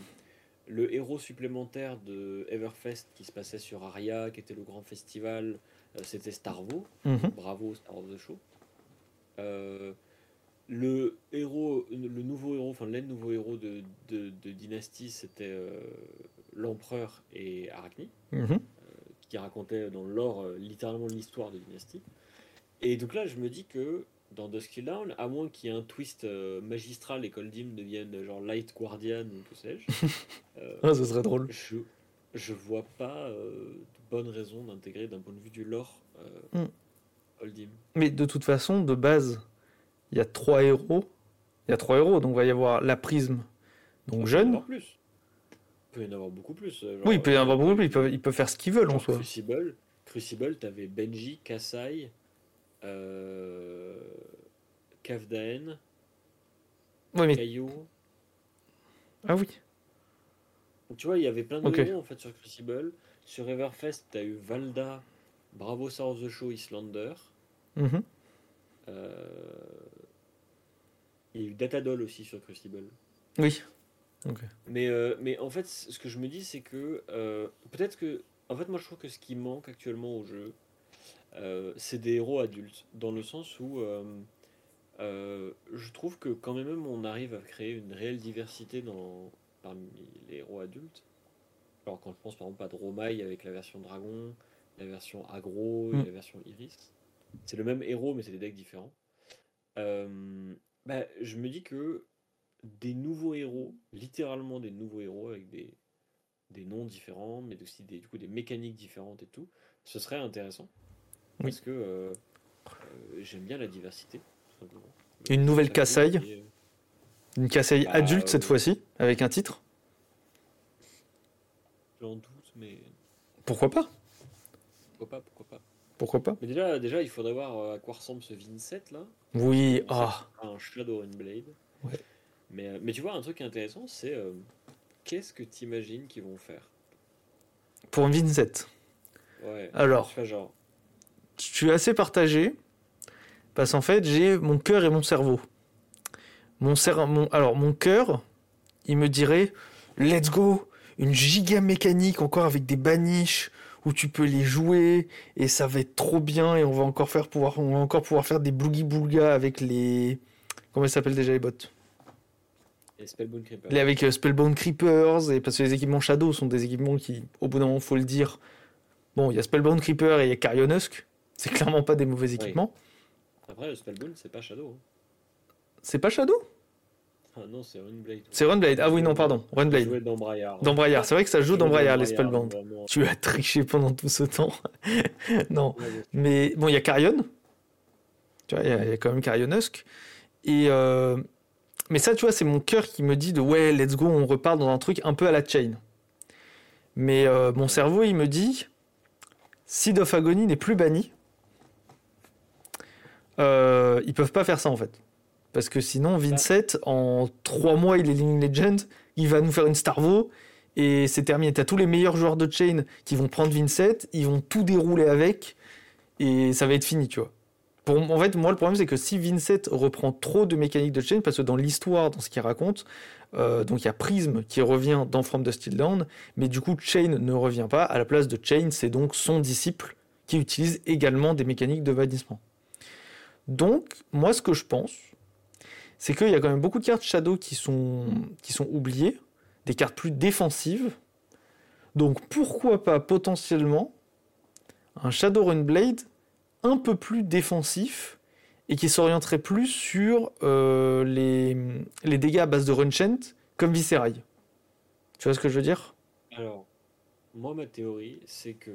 le héros supplémentaire de Everfest qui se passait sur Aria, qui était le grand festival, euh, c'était Starvo. Mhm. Bravo, Star of the Show. Euh, le héros, le nouveau héros, enfin les nouveaux héros de, de, de Dynasty, c'était euh, l'empereur et Arachne Mhm. qui racontait dans euh, littéralement l'histoire de Dynasty. Et donc là, je me dis que dans Dusk Till Dawn, à moins qu'il y ait un twist euh, magistral et qu'Oldim devienne euh, genre Light Guardian ou que sais-je, euh, Ah, ce serait drôle. je, je vois pas euh, de bonne raison d'intégrer d'un point de vue du lore euh, Mm. Oldim. Mais de toute façon, de base, il y a trois héros. Il y a trois héros, donc il va y avoir la prisme, donc Il peut y en jeune. avoir plus. Il peut y en avoir beaucoup plus. euh, genre, Oui, il peut y en avoir euh, beaucoup plus, ils peuvent, ils peuvent faire ce qu'ils veulent en soi. Crucible, Crucible, t'avais Benji, Kasai, euh, Kavdaen, Oui, mais. Kaio. Ah oui. Tu vois, il y avait plein de Ok. héros en fait sur Crucible. Sur Everfest, tu as eu Valda, Bravo Star of the Show, Islander. Mhm. Euh, Il y a eu Datadol aussi sur Crucible. Oui. Mais, euh, mais en fait, ce que je me dis, c'est que euh, peut-être que. En fait, moi, je trouve que ce qui manque actuellement au jeu, euh, c'est des héros adultes. Dans le sens où euh, euh, je trouve que quand même, on arrive à créer une réelle diversité dans, parmi les héros adultes. Alors, quand je pense par exemple à Dromai avec la version dragon, la version agro et Mm. la version iris, c'est le même héros, mais c'est des decks différents. Bah, je me dis que des nouveaux héros, littéralement des nouveaux héros avec des, des noms différents, mais aussi des, du coup, des mécaniques différentes et tout, ce serait intéressant. Oui. Parce que euh, euh, j'aime bien la diversité. Une nouvelle Kassai. est- Une Kassai Bah, adulte cette euh, fois-ci, avec un titre. J'en doute, mais Pourquoi pas? Pourquoi pas, pourquoi pas. Pourquoi pas? Mais déjà, déjà, il faudrait voir euh, à quoi ressemble ce Vincent là. Oui, ah. Un Shadowrun Blade. Ouais. Mais, euh, mais tu vois, un truc intéressant, c'est euh, qu'est-ce que tu imagines qu'ils vont faire? Pour Vincent. Ouais. Alors. Tu vois, genre, Je suis assez partagé parce qu'en fait j'ai mon cœur et mon cerveau. Mon cer- mon- alors mon cœur, il me dirait let's go, une giga mécanique encore avec des baniches où tu peux les jouer et ça va être trop bien et on va encore faire pouvoir on va encore pouvoir faire des boogie boulga avec les comment s'appellent déjà les bots? Et Spellbound Creeper. Les- avec euh, Spellbound Creepers et parce que les équipements Shadow sont des équipements qui au bout d'un moment faut le dire bon il y a Spellbound Creeper et il y a Carrionusk c'est clairement pas des mauvais équipements Après, le Spellbound, c'est pas Shadow. hein. c'est pas Shadow? Ah non, c'est Runblade. C'est Runblade. Ah oui, non, pardon. Runblade. Jouer dans Braillard. Dans Braillard. C'est vrai que ça joue dans Braillard, les Spellbound. vraiment. Tu as triché pendant tout ce temps. non. Mais bon, il y a Carrion. Tu vois, il y, a- il y a quand même Carrionusk. Et. euh, Mais ça, tu vois, c'est mon cœur qui me dit de ouais, let's go, on repart dans un truc un peu à la chain. Mais euh, mon cerveau, il me dit Seed of Agony n'est plus banni. Euh, ils peuvent pas faire ça en fait. Parce que sinon, Vincent, en 3 mois, il est Living Legend, il va nous faire une Starvo, et c'est terminé. T'as tous les meilleurs joueurs de Chain qui vont prendre Vincent, ils vont tout dérouler avec, et ça va être fini, tu vois. Pour, en fait, moi, le problème, c'est que si Vincent reprend trop de mécaniques de Chain, parce que dans l'histoire, dans ce qu'il raconte, euh, donc il y a Prism qui revient dans From the Still Down, mais du coup, Chain ne revient pas. À la place de Chain, c'est donc son disciple qui utilise également des mécaniques de bannissement. Donc, moi, ce que je pense, c'est qu'il y a quand même beaucoup de cartes Shadow qui sont, qui sont oubliées, des cartes plus défensives. Donc pourquoi pas potentiellement un Shadowrun Blade un peu plus défensif et qui s'orienterait plus sur euh, les, dégâts à base de Runchant comme Viscerail. Tu vois ce que je veux dire? Alors, moi ma théorie c'est que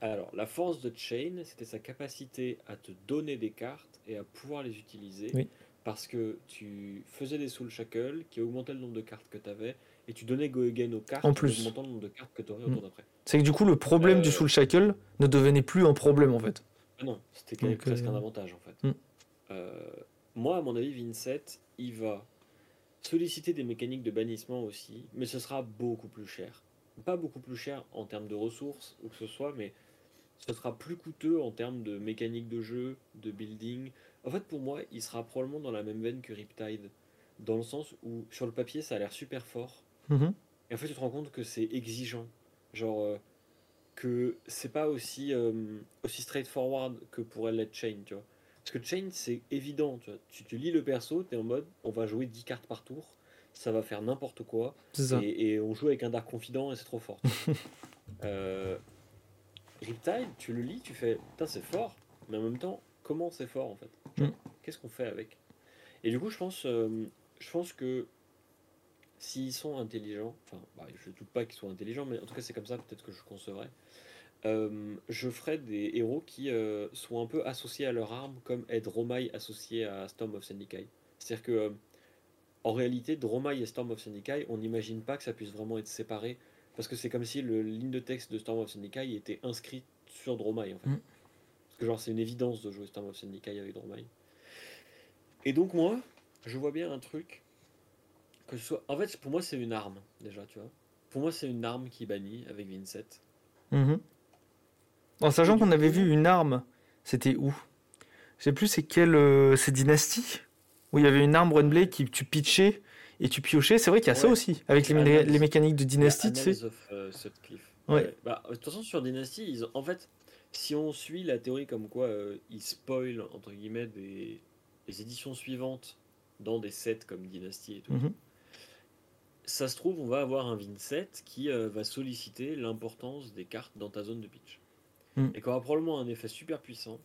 alors la force de Chain c'était sa capacité à te donner des cartes et à pouvoir les utiliser. Oui parce que tu faisais des Soul Shackle qui augmentaient le nombre de cartes que tu avais et tu donnais Go Again aux cartes en plus. augmentant le nombre de cartes que tu aurais autour d'après. C'est que du coup, le problème Euh, du Soul Shackle ne devenait plus un problème en fait. Ah non, c'était presque euh, un avantage en fait. Euh, moi, à mon avis, Vincent, il va solliciter des mécaniques de bannissement aussi, mais ce sera beaucoup plus cher. Pas beaucoup plus cher en termes de ressources ou que ce soit, mais ce sera plus coûteux en termes de mécanique de jeu, de building. En fait, pour moi, il sera probablement dans la même veine que Riptide, dans le sens où sur le papier, ça a l'air super fort. Mhm. Et en fait, tu te rends compte que c'est exigeant. Genre, euh, que c'est pas aussi, euh, aussi straightforward que pourrait l'être Chain, tu vois. Parce que Chain, c'est évident, tu vois. Tu te lis le perso, t'es en mode, on va jouer 10 cartes par tour, ça va faire n'importe quoi, ça. et, et on joue avec un Dark Confident et c'est trop fort. euh, Riptide, tu le lis, tu fais, putain, c'est fort, mais en même temps, comment c'est fort en fait? Mm. Qu'est-ce qu'on fait avec? Et du coup, je pense, euh, je pense que s'ils sont intelligents, enfin, bah, je doute pas qu'ils soient intelligents, mais en tout cas, c'est comme ça peut-être que je concevrais. Euh, je ferais des héros qui euh, sont un peu associés à leur arme, comme est Dromai associé à Storm of Syndikai. C'est-à-dire que, euh, en réalité, Dromai et Storm of Syndikai, on n'imagine pas que ça puisse vraiment être séparé, parce que c'est comme si le ligne de texte de Storm of Syndikai était inscrit sur Dromai, en fait. Mm. Parce que, genre, c'est une évidence de jouer Storm of Syndikai avec Dromai. Et donc, moi, je vois bien un truc que ce soit. En fait, pour moi, c'est une arme, déjà, tu vois. Pour moi, c'est une arme qui bannit avec Vincent. Mhm. En sachant qu'on avait vu une arme, c'était où? Je sais plus c'est quelle. euh, c'est Dynasty? Où il y avait une arme Runblade qui tu pitchais et tu piochais. C'est vrai qu'il y a ça aussi. Avec les, mécaniques de Dynasty, tu sais. Of, euh. Ouais. Bah, de toute façon, sur Dynasty, ils ont- en fait, si on suit la théorie comme quoi euh, ils spoilent, entre guillemets, des, des éditions suivantes dans des sets comme Dynasty et tout, Mhm. ça se trouve, on va avoir un Vincent qui euh, va solliciter l'importance des cartes dans ta zone de pitch. Mm. Et qui aura probablement un effet super puissant,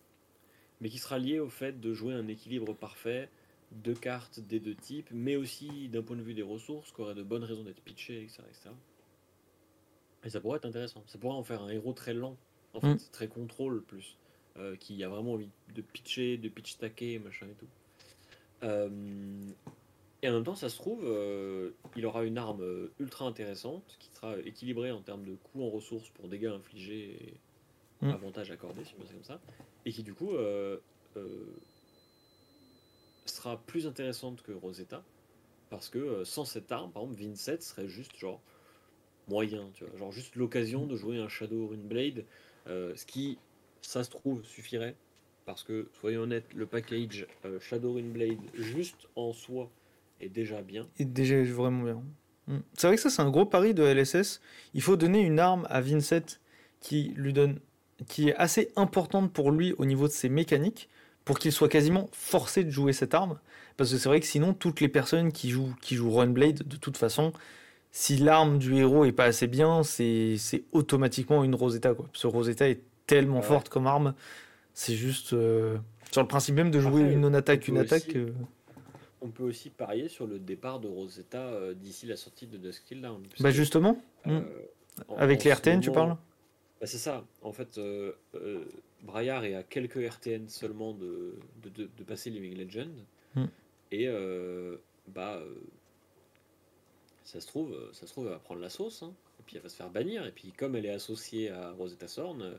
mais qui sera lié au fait de jouer un équilibre parfait de cartes des deux types, mais aussi d'un point de vue des ressources, qui aurait de bonnes raisons d'être pitché, etc., etc. Et ça pourrait être intéressant. Ça pourrait en faire un héros très lent, en fait, Mm. très contrôle plus, euh, qui a vraiment envie de pitcher, de pitch stacker, machin et tout. Euh, et en même temps, ça se trouve, euh, il aura une arme ultra intéressante qui sera équilibrée en termes de coûts en ressources pour dégâts infligés et Mm. avantages accordés, si on comme ça, et qui du coup sera plus intéressante que Rosetta, parce que euh, sans cette arme, par exemple, Vincent serait juste genre moyen, tu vois, genre juste l'occasion de jouer un Shadow Runeblade, euh, ce qui, ça se trouve, suffirait, parce que, soyons honnêtes, le package euh, Shadow Runeblade, juste en soi, est déjà bien. Et déjà vraiment bien. Mm. C'est vrai que ça, c'est un gros pari de LSS. Il faut donner une arme à Vincent qui lui donne, qui est assez importante pour lui au niveau de ses mécaniques, pour qu'il soit quasiment forcé de jouer cette arme. Parce que c'est vrai que sinon, toutes les personnes qui jouent, qui jouent Runblade, de toute façon, si l'arme du héros est pas assez bien, c'est automatiquement une Rosetta. Quoi. Ce Rosetta est tellement Ouais. forte comme arme, c'est juste euh, sur le principe même de jouer Après, une non-attaque, on une attaque. aussi- euh, On peut aussi parier sur le départ de Rosetta euh, d'ici la sortie de Dusk Dawn. Bah justement, euh, mm. en- avec en les RTN, tu parles? Bah, c'est ça. En fait, Braillard est à quelques RTN seulement de, de, de- de passer Living Legend. Hmm. Et euh, bah, euh, ça se trouve, ça se trouve, elle va prendre la sauce. hein. Et puis elle va se faire bannir. Et puis comme elle est associée à Rosetta Thorn, euh,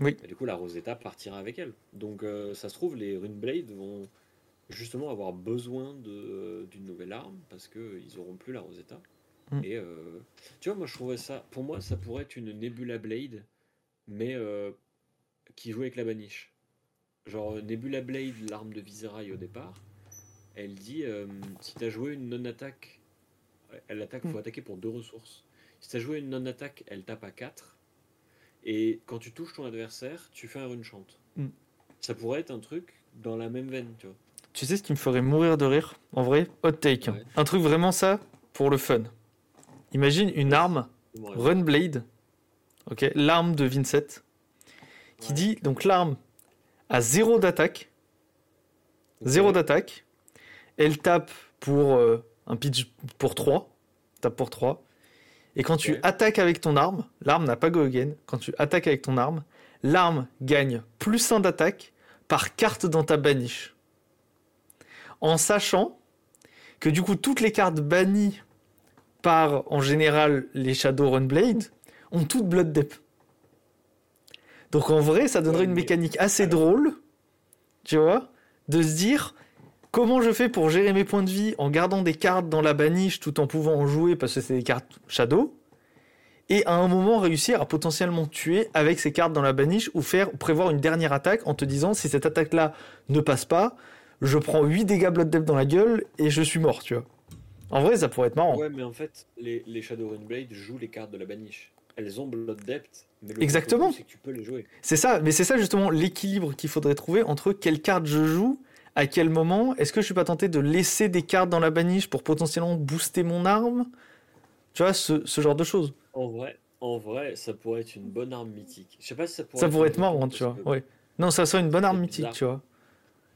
Oui. Et du coup, la Rosetta partira avec elle. Donc, euh, ça se trouve, les Runeblade vont justement avoir besoin d'une nouvelle arme parce qu'ils n'auront plus la Rosetta. Mm. Et tu vois, moi, je trouvais ça. Pour moi, ça pourrait être une Nebula Blade, mais qui joue avec la baniche. Genre, Nebula Blade, l'arme de Viserai au départ, elle dit euh, si tu as joué une non-attaque, elle attaque, faut Mm. attaquer pour deux ressources. Si tu as joué une non-attaque, elle tape à 4. Et quand tu touches ton adversaire, tu fais un rune chant. Mm. Ça pourrait être un truc dans la même veine, tu vois. Tu sais ce qui me ferait mourir de rire En vrai, hot take. Ouais. Un truc vraiment ça pour le fun. Imagine une arme Runblade, ok, l'arme de Vincent, qui Ouais. dit donc l'arme a zéro d'attaque, zéro Ok. d'attaque, elle tape pour euh, un pitch pour 3, tape pour 3, et quand tu attaques avec ton arme, l'arme n'a pas go again, quand tu attaques avec ton arme, l'arme gagne plus 1 d'attaque par carte dans ta baniche. En sachant que du coup toutes les cartes bannies par en général les Shadow Runblade ont toutes Blood Dep. Donc en vrai, ça donnerait une mécanique assez drôle, tu vois, de se dire comment je fais pour gérer mes points de vie en gardant des cartes dans la baniche tout en pouvant en jouer parce que c'est des cartes Shadow, et à un moment réussir à potentiellement tuer avec ces cartes dans la baniche ou faire prévoir une dernière attaque en te disant si cette attaque-là ne passe pas, je prends 8 dégâts Blood Dep dans la gueule et je suis mort, tu vois. En vrai, ça pourrait être marrant. Ouais, mais en fait, les, les Shadow Blade jouent les cartes de la baniche. Elles ont Blood Depth, mais le Exactement. c'est que tu peux les jouer. C'est ça, mais c'est ça justement l'équilibre qu'il faudrait trouver entre quelles cartes je joue, à quel moment. Est-ce que je suis pas tenté de laisser des cartes dans la baniche pour potentiellement booster mon arme? Tu vois, ce, ce genre de choses. En vrai, en vrai, ça pourrait être une bonne arme mythique. Je sais pas si ça pourrait Ça pourrait un être marrant, tu vois. parce que- Ouais. Non, ça serait une bonne arme mythique, tu vois.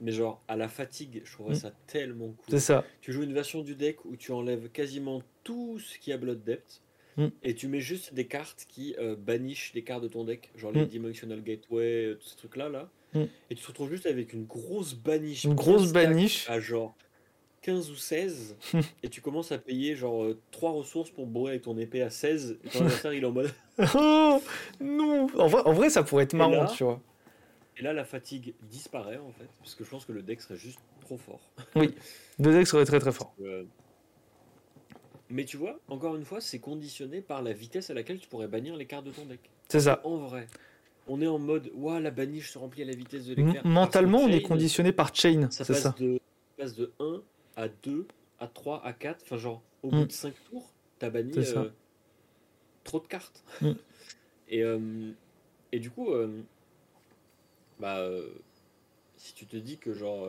Mais genre, à la fatigue, je trouverais Mm. ça tellement cool. C'est ça. Tu joues une version du deck où tu enlèves quasiment tout ce qui a Blood Depth Mm. et tu mets juste des cartes qui euh, bannissent des cartes de ton deck, genre les Mm. Dimensional Gateway, euh, tous ces trucs-là. Là. Mm. Et tu te retrouves juste avec une grosse baniche. Une grosse stack baniche. À genre 15 ou 16 et tu commences à payer genre 3 ressources pour bourrer avec ton épée à 16 et ton adversaire il est en mode. Oh non en vrai, en vrai, ça pourrait être marrant, là tu vois. Et là, la fatigue disparaît en fait, parce que je pense que le deck serait juste trop fort. Deux decks seraient très très forts. Euh, Mais tu vois, encore une fois, c'est conditionné par la vitesse à laquelle tu pourrais bannir les cartes de ton deck. C'est ça. En vrai, on est en mode, ouah, la baniche se remplit à la vitesse de l'éclair. Mentalement, on est conditionné par Chain, Ça c'est passe, ça. De, passe de 1 à 2 à 3 à 4. Enfin, genre, au Mm. bout de 5 tours, t'as banni ça. euh, trop de cartes. Mm. et, euh, et du coup, euh, bah, euh, si tu te dis que genre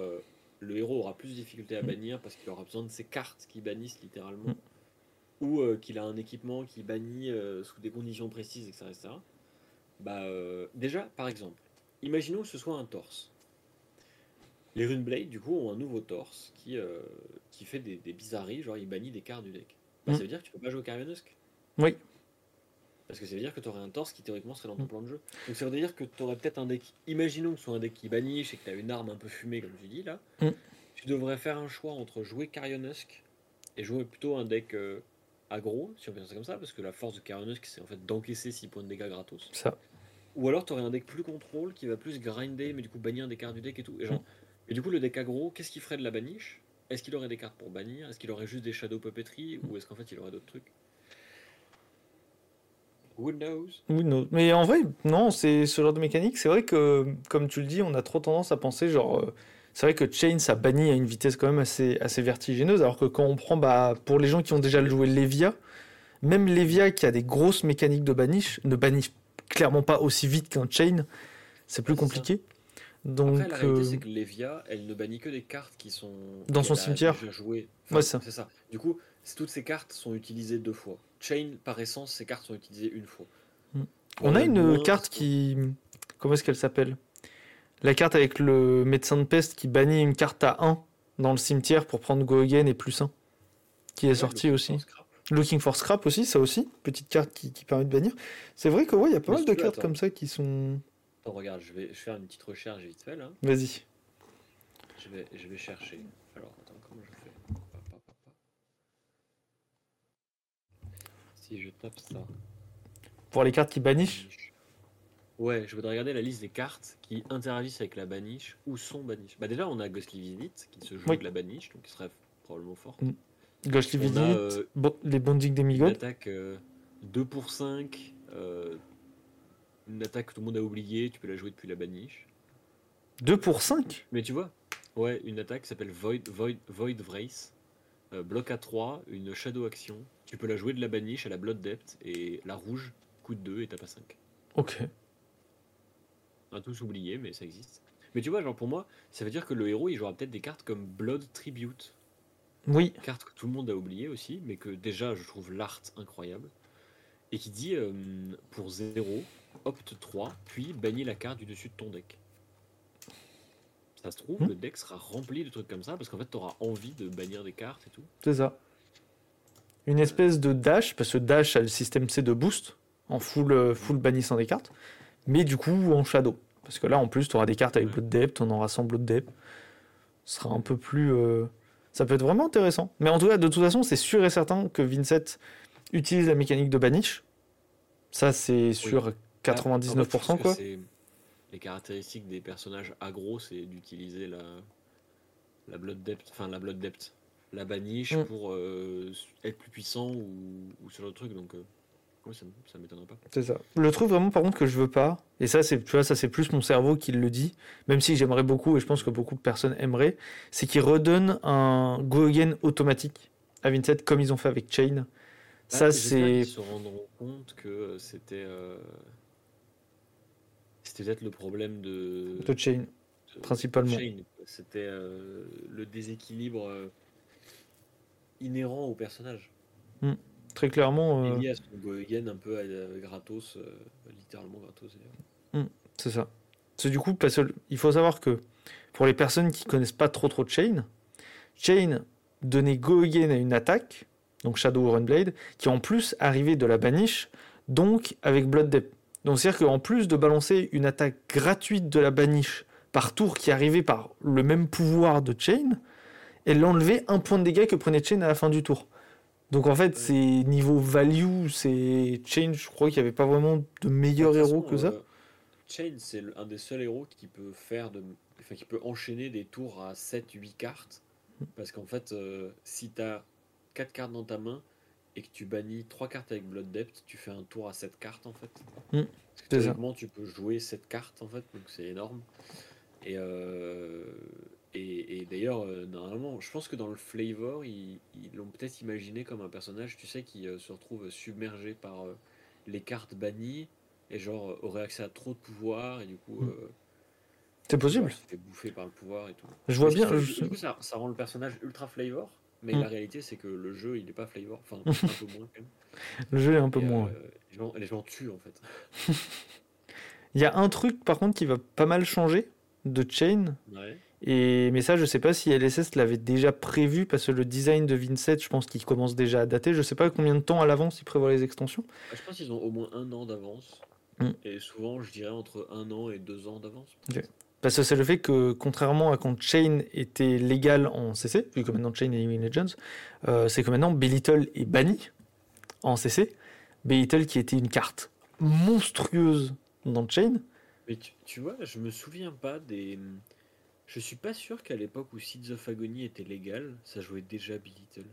le héros aura plus de difficulté à Mm. bannir parce qu'il aura besoin de ses cartes qui bannissent littéralement, ou euh, qu'il a un équipement qui bannit euh, sous des conditions précises, etc. etc. bah, euh, déjà, par exemple, imaginons que ce soit un torse. Les Runeblade, du coup, ont un nouveau torse qui, qui fait des, des bizarreries, genre il bannit des cartes du deck. Bah. Ça veut dire que tu peux pas jouer au Carionusk. Oui. Parce que ça veut dire que tu aurais un torse qui théoriquement serait dans ton Mm. plan de jeu. Donc ça veut dire que tu aurais peut-être un deck. Imaginons que ce soit un deck qui baniche et que tu as une arme un peu fumée, comme tu dis là. Mm. Tu devrais faire un choix entre jouer Carionusk et jouer plutôt un deck euh, aggro, si on peut ça comme ça, parce que la force de Carionusk c'est en fait d'encaisser 6 points de dégâts gratos. Ça. Ou alors tu aurais un deck plus contrôle qui va plus grinder, mais du coup bannir des cartes du deck et tout. Et, genre, et du coup, le deck aggro, qu'est-ce qu'il ferait de la baniche Est-ce qu'il aurait des cartes pour bannir? Est-ce qu'il aurait juste des Shadow Puppetry? Ou est-ce qu'en fait il aurait d'autres trucs? Who knows? Mais en vrai, non, c'est ce genre de mécanique. C'est vrai que, comme tu le dis, on a trop tendance à penser, genre, euh, c'est vrai que Chain, ça bannit à une vitesse quand même assez, assez vertigineuse, alors que quand on prend, bah, pour les gens qui ont déjà joué Levia, même Levia qui a des grosses mécaniques de banish, ne bannit clairement pas aussi vite qu'un Chain. C'est plus compliqué. Donc, Après, la réalité, euh, c'est que Levia, elle ne bannit que des cartes qui sont. Dans son cimetière. déjà jouées. Ouais. C'est ça. Du coup, toutes ces cartes sont utilisées deux fois. Chain, par essence, ces cartes sont utilisées une fois. Mm. on a une carte qui, comment est-ce qu'elle s'appelle? La carte avec le médecin de peste qui bannit une carte à 1 dans le cimetière pour prendre Go Again et plus 1, qui est Ouais, le aussi. Looking for Scrap aussi, ça aussi, petite carte qui, qui permet de bannir. C'est vrai que ouais, il y a pas Mais mal de cartes attends. comme ça qui sont. Attends, regarde, je vais, je vais faire une petite recherche vite fait là. Vas-y. Je vais, je vais chercher. Alors, attends, comment je fais? Si je tape ça. Pour les cartes qui bannissent. Ouais, je voudrais regarder la liste des cartes qui interagissent avec la baniche ou sont baniches. Bah déjà, on a Ghostly Visit qui se joue Oui. avec la baniche, donc qui serait probablement fort. Mm. Ghostly a, Visit, euh, bon, les Bonding Une Demigods. attaque euh, 2 pour 5, euh, une attaque que tout le monde a oubliée, tu peux la jouer depuis la baniche. 2 pour 5 Mais tu vois, ouais, une attaque qui s'appelle Void, Void, Void Vrace. Euh, bloc à 3, une Shadow Action. Tu peux la jouer de la baniche à la Blood Depth et la rouge coûte 2 et tape à 5. Ok. On a tous oublié, mais ça existe. Mais tu vois, genre pour moi, ça veut dire que le héros il jouera peut-être des cartes comme Blood Tribute. Oui, Carte que tout le monde a oublié aussi, mais que déjà je trouve l'art incroyable. Et qui dit euh, pour 0, opte 3, puis bannis la carte du dessus de ton deck. Ça se trouve, Hmm. le deck sera rempli de trucs comme ça, parce qu'en fait tu auras envie de bannir des cartes et tout. c'est ça. Une espèce de dash, parce que dash a le système C de boost, en full, euh, full bannissant des cartes, mais du coup en shadow. Parce que là, en plus, tu auras des cartes avec. Blood Depth, on aura sans Blood Depth. Ce sera un peu plus. euh, Ça peut être vraiment intéressant. Mais en tout cas, de toute façon, c'est sûr et certain que Vincent utilise la mécanique de banish. Ça, c'est Ah, je 99%, pense que quoi. Les caractéristiques des personnages aggro, c'est d'utiliser la, la Blood Depth, enfin la Blood Depth, la baniche Mm. pour euh, être plus puissant ou, ou sur le truc, donc euh, ça, ça m'étonnerait pas. C'est ça. Le truc vraiment par contre que je veux pas, et ça c'est tu vois ça c'est plus mon cerveau qui le dit, même si j'aimerais beaucoup et je pense que beaucoup de personnes aimeraient, c'est qu'ils redonnent un go again automatique à Vincent comme ils ont fait avec Chain. Ça Ah, j'espère c'est qu'ils se rendront compte que c'était euh, c'était peut-être le problème de, de Chain de- principalement. C'était euh, le déséquilibre euh, inhérent au personnage. Très clairement. Euh, lié à son go again un peu euh, gratos, euh, littéralement gratos d'ailleurs. C'est ça. C'est du coup, parce il faut savoir que pour les personnes qui connaissent pas trop trop Chain, Chain donnait Go Again à une attaque, donc Shadow Runblade, qui en plus arrivait de la baniche, donc avec Blood Depth. Donc c'est-à-dire qu'en plus de balancer une attaque gratuite de la baniche par tour qui arrivait par le même pouvoir de Chain, elle enlevait un point de dégâts que prenait Chain à la fin du tour. Donc en fait, c'est niveau value, c'est Chain, je crois qu'il n'y avait pas vraiment de meilleur héros que ça. euh, Chain, c'est un des seuls héros qui peut faire de, enfin, qui peut enchaîner des tours à 7-8 cartes. Parce qu'en fait, euh, si tu as 4 cartes dans ta main et que tu bannis 3 cartes avec Blood Depth, tu fais un tour à 7 cartes en fait. Mm, Parce que tu peux jouer 7 cartes en fait, donc c'est énorme. Et, euh, et, et d'ailleurs, euh, normalement, je pense que dans le flavor, ils l'ont peut-être imaginé comme un personnage, tu sais, qui euh, se retrouve submergé par les cartes bannies et genre aurait accès à trop de pouvoir et du coup Mm. euh, C'est possible. se fait bouffer par le pouvoir et tout. Je vois bien. je- Du coup, ça, ça rend le personnage ultra flavor, mais Mm. la réalité c'est que le jeu il est pas flavor, enfin un peu moins quand même. Le jeu est un peu Et, moins. euh, les, gens, les gens tuent en fait. Il y a un truc par contre qui va pas mal changer de Chain. Ouais. Et, mais ça, je sais pas si LSS l'avait déjà prévu parce que le design de Vincent, je pense qu'il commence déjà à dater. Je sais pas combien de temps à l'avance il prévoit les extensions. Je pense qu'ils ont au moins un an d'avance. Mm. Et souvent, je dirais entre un an et deux ans d'avance. Parce que c'est le fait que, contrairement à quand Chain était légal en CC, vu que maintenant Chain est Living Legends, euh, c'est que maintenant Belittle est banni en CC. Belittle qui était une carte monstrueuse dans Chain. Mais tu, tu vois, je me souviens pas des. Je suis pas sûr qu'à l'époque où Seeds of Agony était légal, ça jouait déjà Billy Little.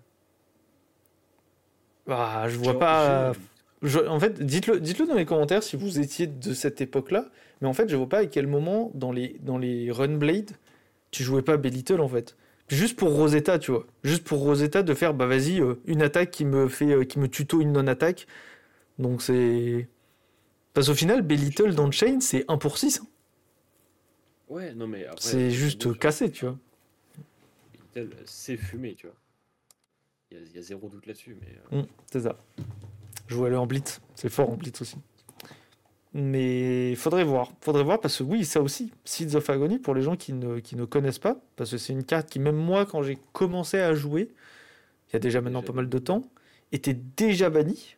Bah, je vois Genre, pas. Je- en fait, dites-le dites-le dans les commentaires si vous étiez de cette époque-là. Mais en fait, je vois pas à quel moment dans les, dans les Runblade, tu jouais pas Belittle en fait. Juste pour Rosetta, tu vois. Juste pour Rosetta de faire, bah vas-y, euh, une attaque qui me fait, euh, qui me tuto une non-attaque. Donc c'est. Parce qu'au final, Belittle dans Chain, c'est 1 pour 6. Ouais, non mais après. C'est juste bon, cassé, tu vois. Billy Little, c'est fumé, tu vois. Il y, a- il y a zéro doute là-dessus, mais. euh, Mm, c'est ça. Jouer-le en blitz. C'est fort en blitz aussi. Mais faudrait voir. Faudrait voir parce que oui, ça aussi, Seeds of Agony, pour les gens qui ne, qui ne connaissent pas, parce que c'est une carte qui, même moi, quand j'ai commencé à jouer, il y a déjà maintenant Déjà pas mal de temps, était déjà bannie.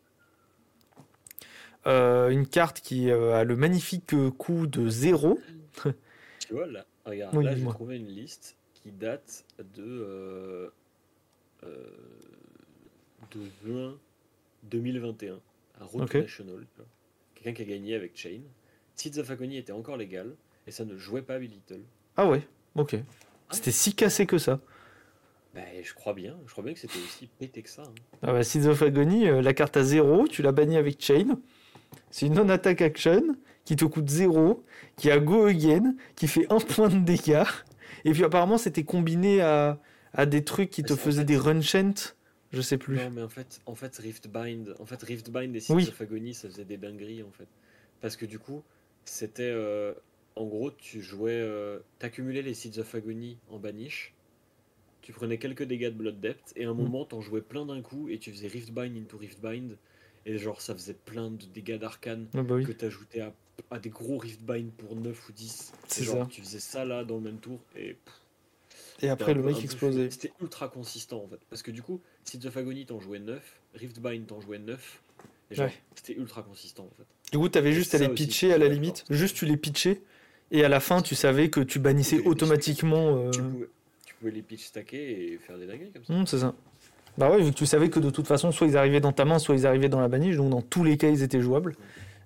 Euh, une carte qui euh, a le magnifique euh, coût de 0. Tu vois, là, regarde, Oui, là j'ai trouvé une liste qui date de, de juin 2021 à Road. National. Quelqu'un qui a gagné avec Chain. Seeds of Agony était encore légal et ça ne jouait pas à Little. Ah ouais, ok. C'était si cassé que ça. Bah, je crois bien, je crois bien que c'était aussi pété que ça. hein. Ah bah, Seeds of Agony, euh, la carte à 0, tu l'as bannie avec Chain. C'est une non-attack action qui te coûte 0, qui a Go Again, qui fait 1 point de dégâts. Et puis apparemment, c'était combiné à, à des trucs qui te En faisaient fait- des run chant. Je sais plus. Non, mais en fait, en fait Riftbind, en fait, Riftbind et Seeds Oui. of Agony, ça faisait des dingueries en fait. Parce que du coup, c'était. euh, en gros, tu jouais. euh, T'accumulais les Seeds of Agony en banish. Tu prenais quelques dégâts de Blood Depth et à un Mm. moment, t'en jouais plein d'un coup et tu faisais Riftbind into Riftbind. Et genre, ça faisait plein de dégâts d'arcane Ah bah oui. que t'ajoutais à, à des gros Riftbind pour 9 ou 10. C'est genre, ça. tu faisais ça là dans le même tour et Et après, le mec explosait. C'était ultra consistant en fait. Parce que du coup, Seeds of Agony t'en jouais 9, Riftbind t'en jouais 9. Et genre, Ouais. c'était ultra consistant en fait. Du coup, t'avais juste à les pitcher à la limite. Juste, tu les pitchais. Et à la fin, tu savais que tu bannissais automatiquement. euh, Tu, pouvais, tu pouvais les pitch stacker et faire des dingueries comme ça. hum, c'est ça. Bah ouais, vu que tu savais que de toute façon, soit ils arrivaient dans ta main, soit ils arrivaient dans la baniche. Donc, dans tous les cas, ils étaient jouables.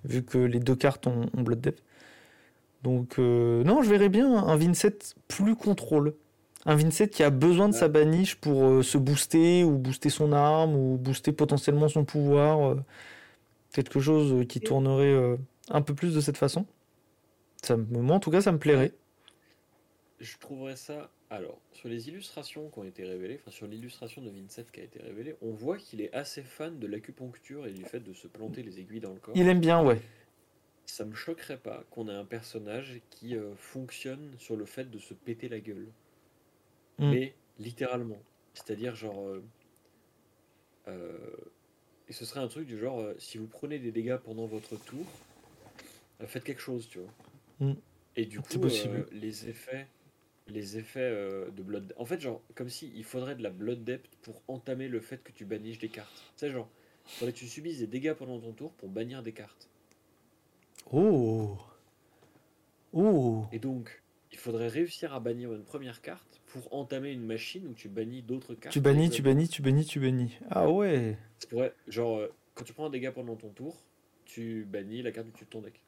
Vu que les deux cartes ont, Blood Depth. Donc, euh, non, je verrais bien un Vincent plus contrôle. Un Vincent qui a besoin de sa baniche pour euh, se booster, ou booster son arme, ou booster potentiellement son pouvoir. euh, quelque chose qui tournerait un peu plus de cette façon. Ça moi, en tout cas, ça me plairait. Je trouverais ça. Alors, sur les illustrations qui ont été révélées, enfin sur l'illustration de Vincent qui a été révélée, on voit qu'il est assez fan de l'acupuncture et du fait de se planter les aiguilles dans le corps. Il aime bien, ouais. Ça me choquerait pas qu'on ait un personnage qui euh, fonctionne sur le fait de se péter la gueule. Mm. Mais littéralement. C'est-à-dire genre... euh, euh, et ce serait un truc du genre, si vous prenez des dégâts pendant votre tour, faites quelque chose, tu vois. Mm. Et du coup, possible. les effets, les effets euh, de blood... En fait, genre, comme si il faudrait de la blood depth pour entamer le fait que tu bannisses des cartes. Tu sais, genre, il faudrait que tu subisses des dégâts pendant ton tour pour bannir des cartes. Oh Oh Et donc, il faudrait réussir à bannir une première carte pour entamer une machine où tu bannis d'autres cartes. Tu bannis, tu bannis, tu bannis, tu bannis. Ah ouais pourrait- genre, euh, quand tu prends un dégât pendant ton tour, tu bannis la carte du dessus de ton deck.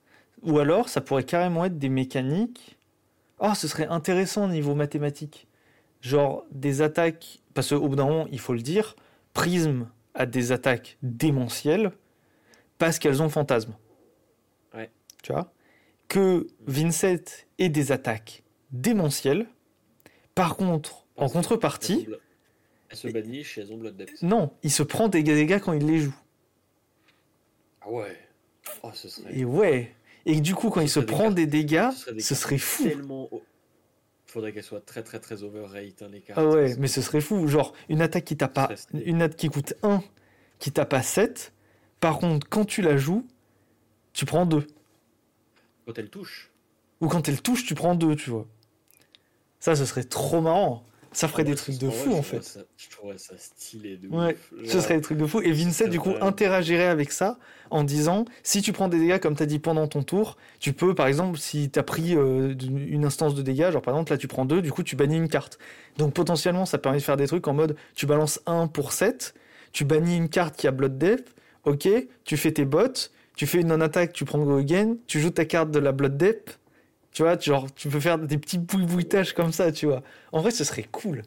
Ou alors, ça pourrait carrément être des mécaniques. Oh, ce serait intéressant au niveau mathématique. Genre des attaques. Parce qu'au bout d'un moment, il faut le dire, Prism a des attaques démentielles parce qu'elles ont fantasme. Ouais. Tu vois? Que Vincent ait des attaques démentielles. Par contre, en contrepartie, elles se bannissent et elles ont Blood Depth. non, il se prend des dégâts quand il les joue. Ah ouais. Oh, ce serait Et ouais. Et du coup, quand il se des prend des dégâts, ce serait des ce cartes serait fou. tellement. Faudrait qu'elles soient très très très overrate, hein, les cartes. Ah ouais, mais ce serait fou. Genre, une attaque qui tape c'est- Une attaque qui coûte 1, qui tape à 7. Par contre, quand tu la joues, tu prends 2. Quand elle touche. Ou quand elle touche, tu prends 2, tu vois. Ça, ce serait trop marrant. Ça ferait des Ouais, trucs de fou, en fait. ça- je trouverais ça stylé de Ouais, ouf. Ce serait des trucs de fou. Et Vincent, du coup, interagirait avec ça en disant si tu prends des dégâts, comme tu as dit pendant ton tour, tu peux, par exemple, si tu as pris euh, une instance de dégâts, genre par exemple, là tu prends 2, du coup tu bannis une carte. Donc potentiellement, ça permet de faire des trucs en mode tu balances 1 pour 7, tu bannis une carte qui a Blood Depth, ok, tu fais tes bots, tu fais une non-attaque, tu prends Go Again, tu joues ta carte de la Blood Depth, tu vois, tu- genre tu peux faire des petits boui-boutages comme ça, tu vois. En vrai, ce serait cool.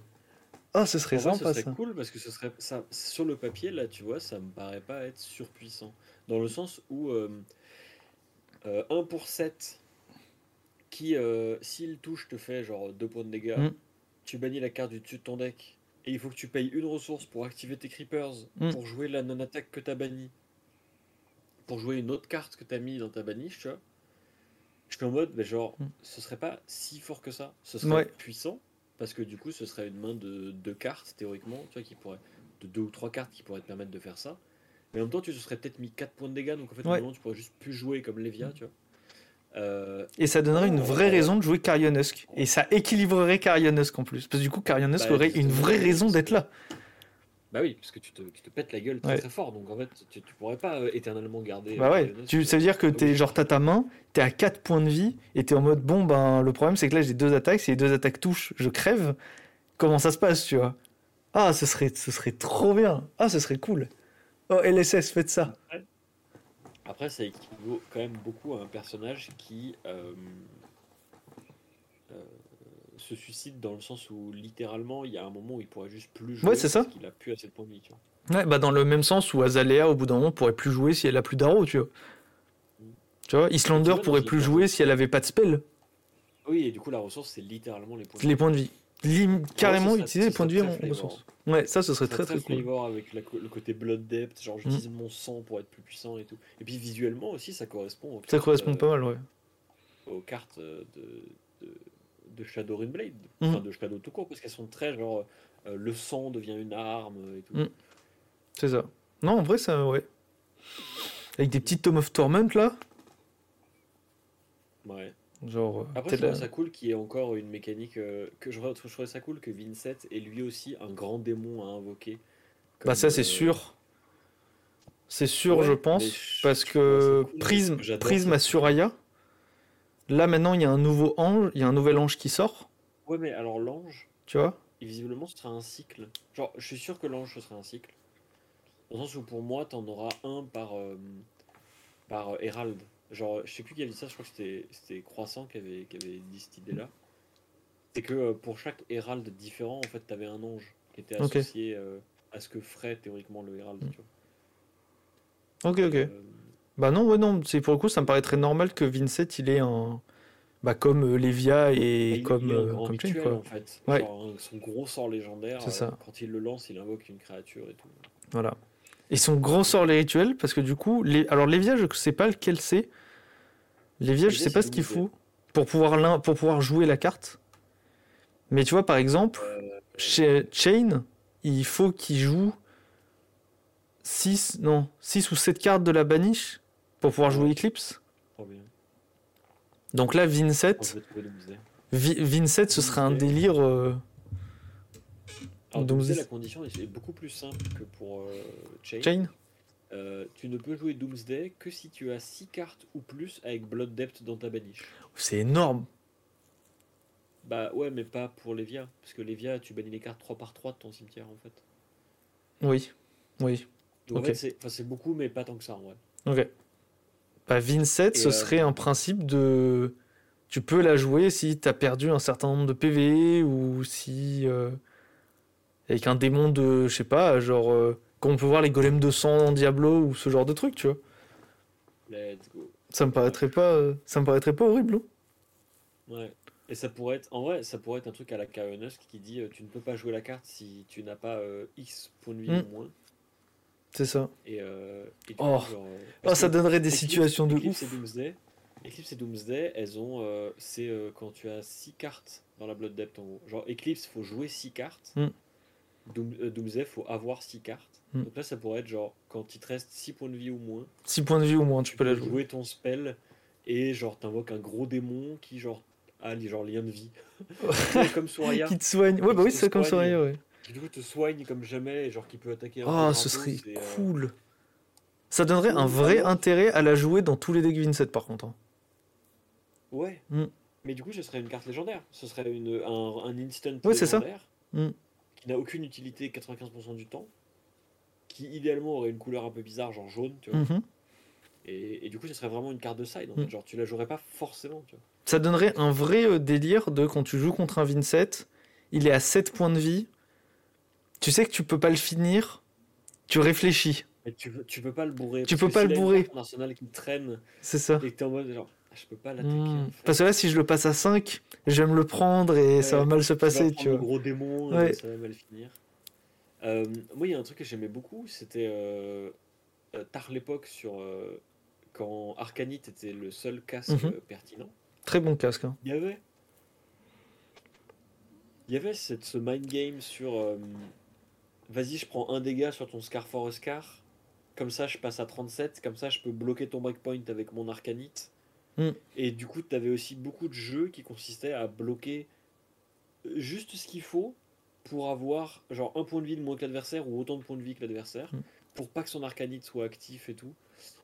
Oh, ce serait vrai, sympa ce serait ça. cool parce que ce serait ça sur le papier là tu vois ça me paraît pas être surpuissant dans le sens où euh, euh, 1 pour 7 qui euh, s'il touche te fait genre 2 points de dégâts Mm. tu bannis la carte du dessus de ton deck et il faut que tu payes une ressource pour activer tes creepers Mm. pour jouer la non attaque que t'as bannie pour jouer une autre carte que t'as mis dans ta baniche tu vois je suis en mode mais genre Mm. ce serait pas si fort que ça ce serait Ouais. puissant parce que du coup ce serait une main de deux cartes théoriquement tu vois qui pourrait de deux ou trois cartes qui pourraient te permettre de faire ça mais en même temps tu te serais peut-être mis 4 points de dégâts donc en fait au Ouais. moment, tu pourrais juste plus jouer comme Lévia tu vois Euh, Et ça donnerait une Oh, vraie ouais. raison de jouer Carrionusk. Et ça équilibrerait Carrionusk en plus. Parce que du coup, Carrionusk Bah, aurait une vraie raison d'être là. Bah oui parce que tu te, tu te pètes la gueule très Ouais. très fort donc en fait tu, tu pourrais pas euh, éternellement garder Bah euh, ouais, tu, ça veut dire que Ah t'es genre t'as ta main, t'es à 4 points de vie, et t'es en mode bon ben le problème c'est que là j'ai deux attaques, si les deux attaques touchent, je crève. Comment ça se passe, tu vois? Ah, ce serait, ce serait trop bien. Ah, ce serait cool. Oh, LSS, faites ça. Après, ça équivaut quand même beaucoup à un personnage qui euh, se suicide dans le sens où littéralement il y a un moment où il pourrait juste plus jouer Ouais, c'est ça. parce qu'il a plus assez de points de vie. Tu vois. Ouais, bah dans le même sens où Azalea, au bout d'un moment, pourrait plus jouer si elle a plus d'arrow, tu vois. Tu vois, Islander pourrait plus jouer si elle avait pas de spell, Oui, et du coup, la ressource, c'est littéralement les points de les points de vie. Lim- carrément utiliser les points de vie en très ressources. Ouais, ça, ce serait Ça très serait très cool. avec la le côté blood depth, genre j'utilise mon sang pour être plus puissant et tout. Et puis visuellement aussi, ça correspond. Aux Ça cartes, correspond euh, pas mal, ouais. aux cartes euh, de, de, de Shadow Runeblade, Mhm. enfin de Shadow tout court, parce qu'elles sont très genre euh, le sang devient une arme et tout. Mhm. C'est ça. Non, en vrai, ça, ouais. Avec des petits Tom of Torment là. Ouais. Genre. euh, Après, je trouve ça cool qu'il y ait encore une mécanique euh, que je, je trouvais ça cool que Vincent ait lui aussi un grand démon à invoquer. Bah, ça, c'est sûr. C'est sûr, ouais, je pense. je- Parce je que ça cool, ça. à Suraya. Là, maintenant, il y a un nouveau ange. Il y a un nouvel ange qui sort. Ouais, mais alors l'ange, Tu vois? visiblement, ce sera un cycle. Genre, je suis sûr que l'ange, ce sera un cycle. Dans le sens où, pour moi, t'en auras un par, euh, par euh, Herald. Genre, je sais plus qui avait dit ça, je crois que c'était- Croissant qui avait, qui avait dit cette idée-là. C'est que euh, pour chaque Herald différent, en fait, t'avais un ange qui était associé euh, à ce que ferait théoriquement le. Mm. Tu vois. Ok, ok. Euh, Bah non, ouais, non. C'est pour le coup, ça me paraîtrait normal que Vincent, il ait un. Bah, comme euh, Lévia et il- comme, il a un euh, comme Chain, rituel, quoi. en fait. Ouais. Genre, un- son gros sort légendaire, C'est euh, ça. quand il le lance, il invoque une créature et tout. Voilà. Et son grand sort, les rituels, parce que du coup, les... alors Lévia, je sais pas lequel c'est. Lévia, je sais pas ce qu'il faut pour pouvoir, l'un- pour pouvoir jouer la carte. Mais tu vois, par exemple, Euh, chez Chain, il faut qu'il joue 6, non, 6 ou 7 cartes de la banish pour pouvoir jouer. Eclipse. Donc là, Vincent, Oh, Vincent, ce serait un délire. euh, Alors, Doomsday, la condition est beaucoup plus simple que pour euh, Chain. Chain Euh, tu ne peux jouer Doomsday que si tu as 6 cartes ou plus avec Blood Depth dans ta baniche. C'est énorme. Bah ouais, mais pas pour Lévia. Parce que Lévia, tu bannis les cartes 3 par 3 de ton cimetière en fait. Oui, oui. Donc Ok. en fait, c'est beaucoup, mais pas tant que ça en vrai. Ok. Bah, Vincent, ce euh, serait un principe de. Tu peux la jouer si t'as perdu un certain nombre de PV ou si. euh, Avec un démon de. Je sais pas, genre. euh, Comme on peut voir les golems de sang dans Diablo ou ce genre de truc, tu vois. Let's go. Ça me paraîtrait pas. Ça me paraîtrait pas horrible. hein. Ouais. Et ça pourrait être, en vrai, ça pourrait être un truc à la Kaonusk qui dit euh, tu ne peux pas jouer la carte si tu n'as pas X points de vie ou moins. C'est ça. Et, euh, et Oh. coup, genre, euh, Oh, ça donnerait des Eclipse- situations de Eclipse ouf. et Doomsday. Eclipse et Doomsday, elles ont. euh, c'est euh, quand tu as 6 cartes dans la Blood Depth en gros. Genre Eclipse, faut jouer 6 cartes. Mm. Doom, euh, Doomsday, faut avoir 6 cartes. Mm. Donc là, ça pourrait être genre quand il te reste 6 points de vie ou moins, 6 points de vie au moins, tu peux la jouer. jouer ton spell et genre t'invoques un gros démon qui genre a les- genre lien de vie. comme Soraya, Qui te soigne. Ouais, bah oui, c'est comme soigne. ouais. Qui du coup te soigne comme jamais et genre qui peut attaquer peu Oh, ce serait et, euh, cool. Ça donnerait un vrai intérêt à la jouer dans tous les decks Vincent, par contre. hein. Ouais. Mm. Mais du coup, ce serait une carte légendaire. Ce serait une, un, un instant Ouais, c'est ça. légendaire Mm. qui n'a aucune utilité 95% du temps. Qui idéalement aurait une couleur un peu bizarre, genre jaune, tu vois. Mhm. Et, et du coup, ce serait vraiment une carte de side. En fait. Mm. Genre, tu la jouerais pas forcément, tu vois. Ça donnerait un vrai euh, délire de quand tu joues contre un Vincent, il est à 7 points de vie. Tu sais que tu peux pas le finir, tu réfléchis. Mais tu, peux- tu peux pas le bourrer. Tu peux pas le bourrer. qui traîne C'est ça. et que t'es en mode genre, ah, je peux pas l'attaquer. Hmm. en fait. Parce que là, si je le passe à 5, je vais me le prendre et ça va mal se passer, tu le vois. gros démon, Ouais. ça va mal finir. Euh, moi, il y a un truc que j'aimais beaucoup, c'était euh, euh, tard l'époque sur euh, quand Arcanite était le seul casque Mhm. pertinent. Très bon casque. hein. Il y avait, il y avait cette, ce mind game sur vas-y, je prends un dégât sur ton Scar for a Scar, comme ça je passe à 37, comme ça je peux bloquer ton breakpoint avec mon Arcanite. Mm. Et du coup, tu avais aussi beaucoup de jeux qui consistaient à bloquer juste ce qu'il faut pour avoir genre un point de vie de moins que l'adversaire ou autant de points de vie que l'adversaire Mm. pour pas que son arcanite soit actif et tout.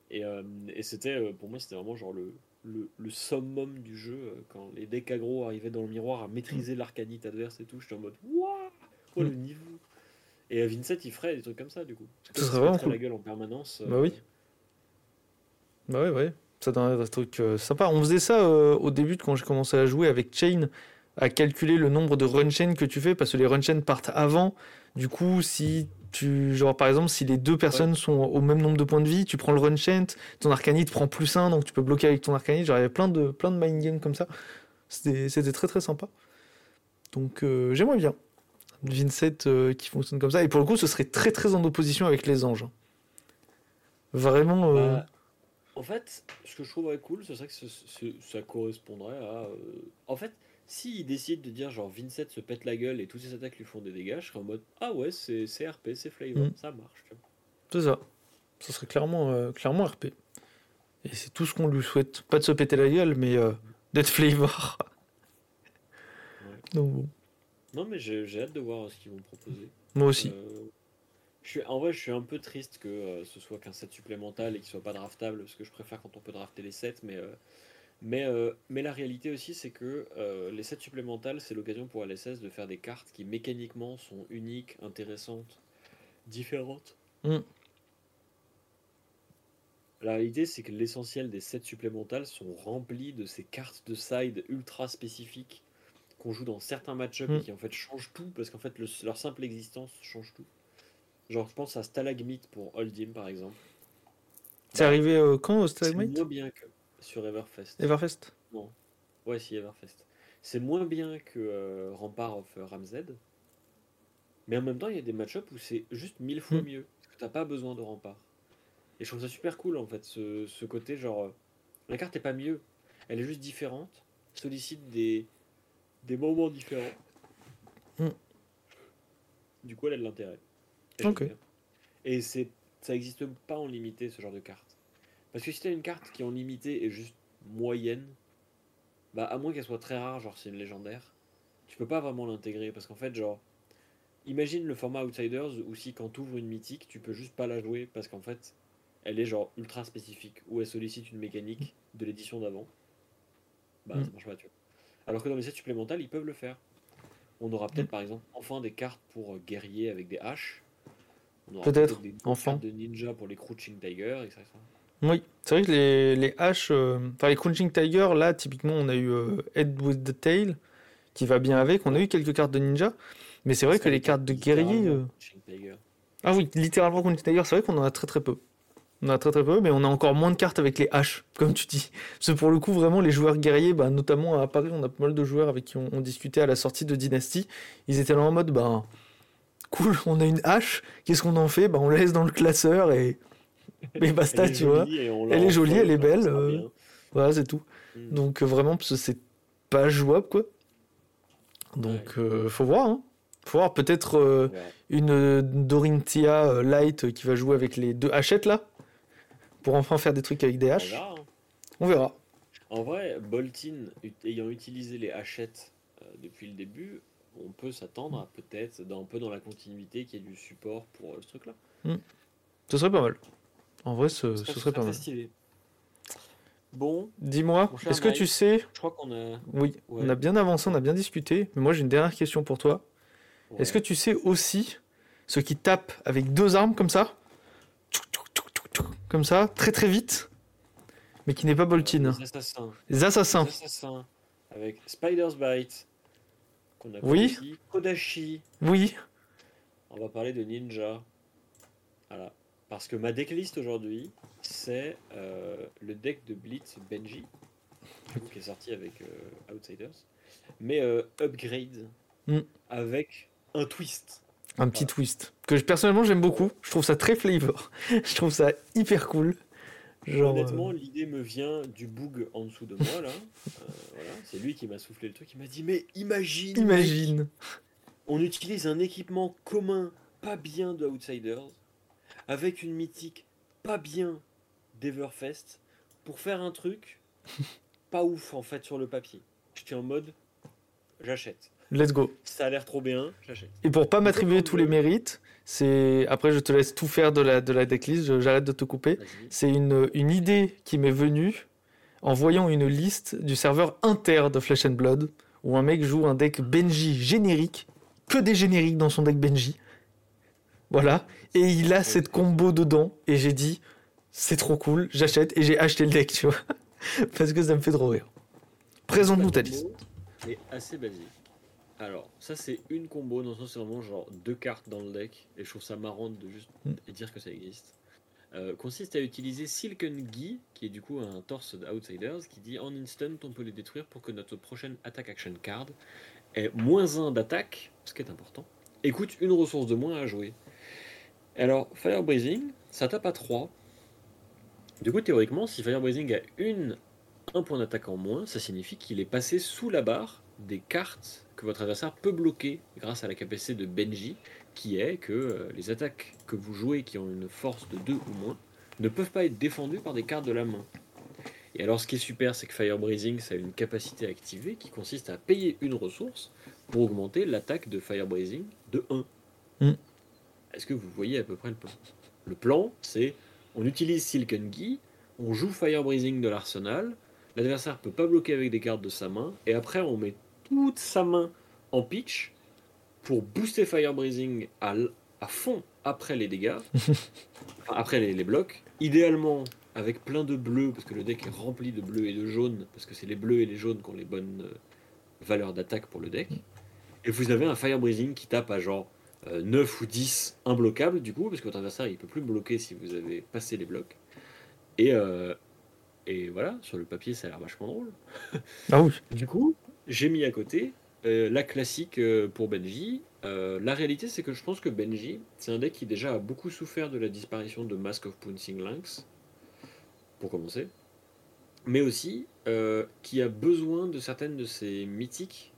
Et, euh, et c'était euh, pour moi c'était vraiment genre le, le, le summum du jeu euh, quand les decks aggro arrivaient dans le miroir à maîtriser l'arcanite adverse et tout. J'étais en mode waouh, oh, le niveau. Et euh, Vincent il ferait des trucs comme ça du coup. Ce serait se vraiment cool. la gueule en permanence. Bah oui. Bah ouais, ouais. Ça donne un truc euh, sympa. On faisait ça euh, au début quand j'ai commencé à jouer avec Chain, à calculer le nombre de run chain que tu fais parce que les run chain partent avant. Du coup, si tu, genre par exemple, si les deux personnes sont au même nombre de points de vie, tu prends le run chain, ton arcanite prend plus 1, donc tu peux bloquer avec ton arcanite. Genre, il y avait plein de, plein de mind games comme ça. C'était c'était très très sympa. Donc euh, j'aimerais bien. Vincent euh, qui fonctionne comme ça. Et pour le coup, ce serait très très en opposition avec les anges. hein. Vraiment. euh, Bah, en fait, ce que je trouverais cool, ce serait que ce- ce- ça correspondrait à. euh, En fait, s'il décide de dire genre Vincent se pète la gueule et toutes ses attaques lui font des dégâts, je serais en mode Ah ouais, c'est RP, c'est flavor, Mm. ça marche. C'est ça. Ce serait clairement, clairement RP. Et c'est tout ce qu'on lui souhaite. Pas de se péter la gueule, mais d'être flavor. Ouais. Donc bon. Non, mais j'ai hâte de voir ce qu'ils vont proposer. Moi aussi. Euh, je suis, en vrai, je suis un peu triste que euh, ce soit qu'un set supplémental et qu'il soit pas draftable, parce que je préfère quand on peut drafter les sets, mais, euh, mais, mais la réalité aussi, c'est que les sets supplémentales, c'est l'occasion pour LSS de faire des cartes qui mécaniquement sont uniques, intéressantes, différentes. Mm. La réalité, c'est que l'essentiel des sets supplémentales sont remplis de ces cartes de side ultra spécifiques qu'on joue dans certains match-ups Mm. qui en fait changent tout parce qu'en fait le- leur simple existence change tout. Genre, je pense à Stalagmite pour Holdim par exemple. C'est Bah, arrivé euh, quand au C'est Stalagmite moins bien que sur Everfest. Everfest Non. Ouais, si, Everfest. C'est moins bien que euh, Rampart of euh, Ramzed. Mais en même temps, il y a des match-ups où c'est juste mille fois Mm. mieux. Parce que t'as pas besoin de Rampart. Et je trouve ça super cool en fait, ce, ce côté genre. euh, la carte est pas mieux. Elle est juste différente. Sollicite des, des moments différents. Mm. Du coup, elle a de l'intérêt. Ok. Et c'est, ça existe pas en limité ce genre de carte. Parce que si t'as une carte qui en limité est juste moyenne, bah à moins qu'elle soit très rare, genre c'est une légendaire, tu peux pas vraiment l'intégrer. Parce qu'en fait, genre, imagine le format Outsiders où si quand tu ouvres une mythique, tu peux juste pas la jouer parce qu'en fait, elle est genre ultra spécifique ou elle sollicite une mécanique de l'édition d'avant. Bah Mm. ça marche pas, tu vois. Alors que dans les sets supplémentaires, ils peuvent le faire. On aura peut-être par exemple enfin des cartes pour euh, guerriers avec des haches. On aura Peut-être, des enfin. cartes de ninja pour les Crouching Tiger, etc. Oui, c'est vrai que les, les haches, euh, enfin les Crunching Tiger, là, typiquement, on a eu euh, Head with the Tail, qui va bien avec. On a eu quelques cartes de ninja, mais c'est vrai que les cartes de guerrier. euh, Crouching Tiger. Ah oui, littéralement Crunching Tiger, c'est vrai qu'on en a très très peu. On a très très peu, mais on a encore moins de cartes avec les haches, comme tu dis. Parce que pour le coup, vraiment, les joueurs guerriers, bah, notamment à Paris, on a pas mal de joueurs avec qui on, on discutait à la sortie de Dynasty. Ils étaient là en mode, ben, cool, on a une hache, qu'est-ce qu'on en fait? Bah, On la laisse dans le classeur et, et basta, Elle tu vois. Elle est jolie, elle est belle, euh. Voilà, c'est tout. Mm. Donc euh, vraiment, c'est pas jouable, quoi. Donc, euh, faut voir, hein. Faut voir, peut-être euh, une Dorinthia euh, Light qui va jouer avec les deux hachettes, là. Pour enfin faire des trucs avec des On haches. verra, hein. On verra. En vrai, Boltin, ayant utilisé les hachettes euh, depuis le début, on peut s'attendre à peut-être, dans, un peu dans la continuité, qu'il y ait du support pour euh, ce truc-là. Ce serait pas mal. En vrai, ce, serait pas mal. stylé. Bon, Dis-moi, est-ce que tu sais... je crois qu'on a. Oui, Ouais. on a bien avancé, on a bien discuté. Mais moi, j'ai une dernière question pour toi. Est-ce que tu sais aussi ce qui tape avec deux armes comme ça? Comme ça, très très vite. Mais qui n'est pas Boltin. Les assassins. Les assassins. Les assassins. Avec Spider's Bite. Qu'on a Oui. ici. Kodashi. Oui. On va parler de ninja. Voilà. Parce que ma decklist aujourd'hui, c'est euh, le deck de Blitz Benji, qui est sorti avec euh, Outsiders, mais euh, upgrade Mm. avec un twist. Un petit Voilà. twist. Que je- personnellement j'aime beaucoup. Je trouve ça très flavor. je trouve ça hyper cool. Genre, Honnêtement, euh, l'idée me vient du boog en dessous de moi là. Euh, voilà. C'est lui qui m'a soufflé le truc. Il m'a dit mais imagine, mec, imagine. on utilise un équipement commun pas bien de Outsiders avec une mythique pas bien d'Everfest pour faire un truc pas ouf en fait sur le papier. J'étais en mode j'achète. Let's go. Ça a l'air trop bien, j'achète. Et pour pas m'attribuer tous les le- mérites, c'est après je te laisse tout faire de la de la decklist. J'arrête de te couper. C'est une, une idée qui m'est venue en voyant une liste du serveur inter de Flesh and Blood où un mec joue un deck Benji générique, que des génériques dans son deck Benji. Voilà. Et il a cette combo dedans. Et j'ai dit, c'est trop cool, j'achète et j'ai acheté le deck, tu vois. Parce que ça me fait trop rire. Présente-nous ta liste. C'est assez basique. Alors, ça c'est une combo, dans le sens c'est vraiment genre deux cartes dans le deck, et je trouve ça marrant de juste Mm. dire que ça existe. Euh, consiste à utiliser Silken Guy, qui est du coup un torse d'Outsiders, qui dit en instant on peut les détruire pour que notre prochaine attack action card ait moins 1 d'attaque, ce qui est important, et coûte une ressource de moins à jouer. Alors, Fire Breathing, ça tape à 3. Du coup, théoriquement, si Fire Breathing a une, un point d'attaque en moins, ça signifie qu'il est passé sous la barre des cartes que votre adversaire peut bloquer grâce à la capacité de Benji, qui est que euh, les attaques que vous jouez qui ont une force de 2 ou moins ne peuvent pas être défendues par des cartes de la main. Et alors ce qui est super, c'est que Fire Breathing, ça a une capacité activée qui consiste à payer une ressource pour augmenter l'attaque de Fire Breathing de 1. Mm. Est-ce que vous voyez à peu près le plan? Le plan, c'est on utilise Silken Guy, on joue Fire Breathing de l'arsenal, l'adversaire peut pas bloquer avec des cartes de sa main, et après on met toute sa main en pitch pour booster Fire Breathing à, à fond après les dégâts, après les, les blocs, idéalement avec plein de bleus, parce que le deck est rempli de bleus et de jaunes, parce que c'est les bleus et les jaunes qui ont les bonnes euh, valeurs d'attaque pour le deck. Et vous avez un Fire Breathing qui tape à genre euh, 9 ou 10 imbloquables, du coup, parce que votre adversaire il peut plus bloquer si vous avez passé les blocs. Et, euh, et voilà, sur le papier ça a l'air vachement drôle. Ah oui. Du coup, j'ai mis à côté euh, la classique euh, pour Benji. Euh, la réalité, c'est que je pense que Benji, c'est un deck qui déjà a beaucoup souffert de la disparition de Mask of Pouncing Lynx, pour commencer, mais aussi qui a besoin de certaines de ses mythiques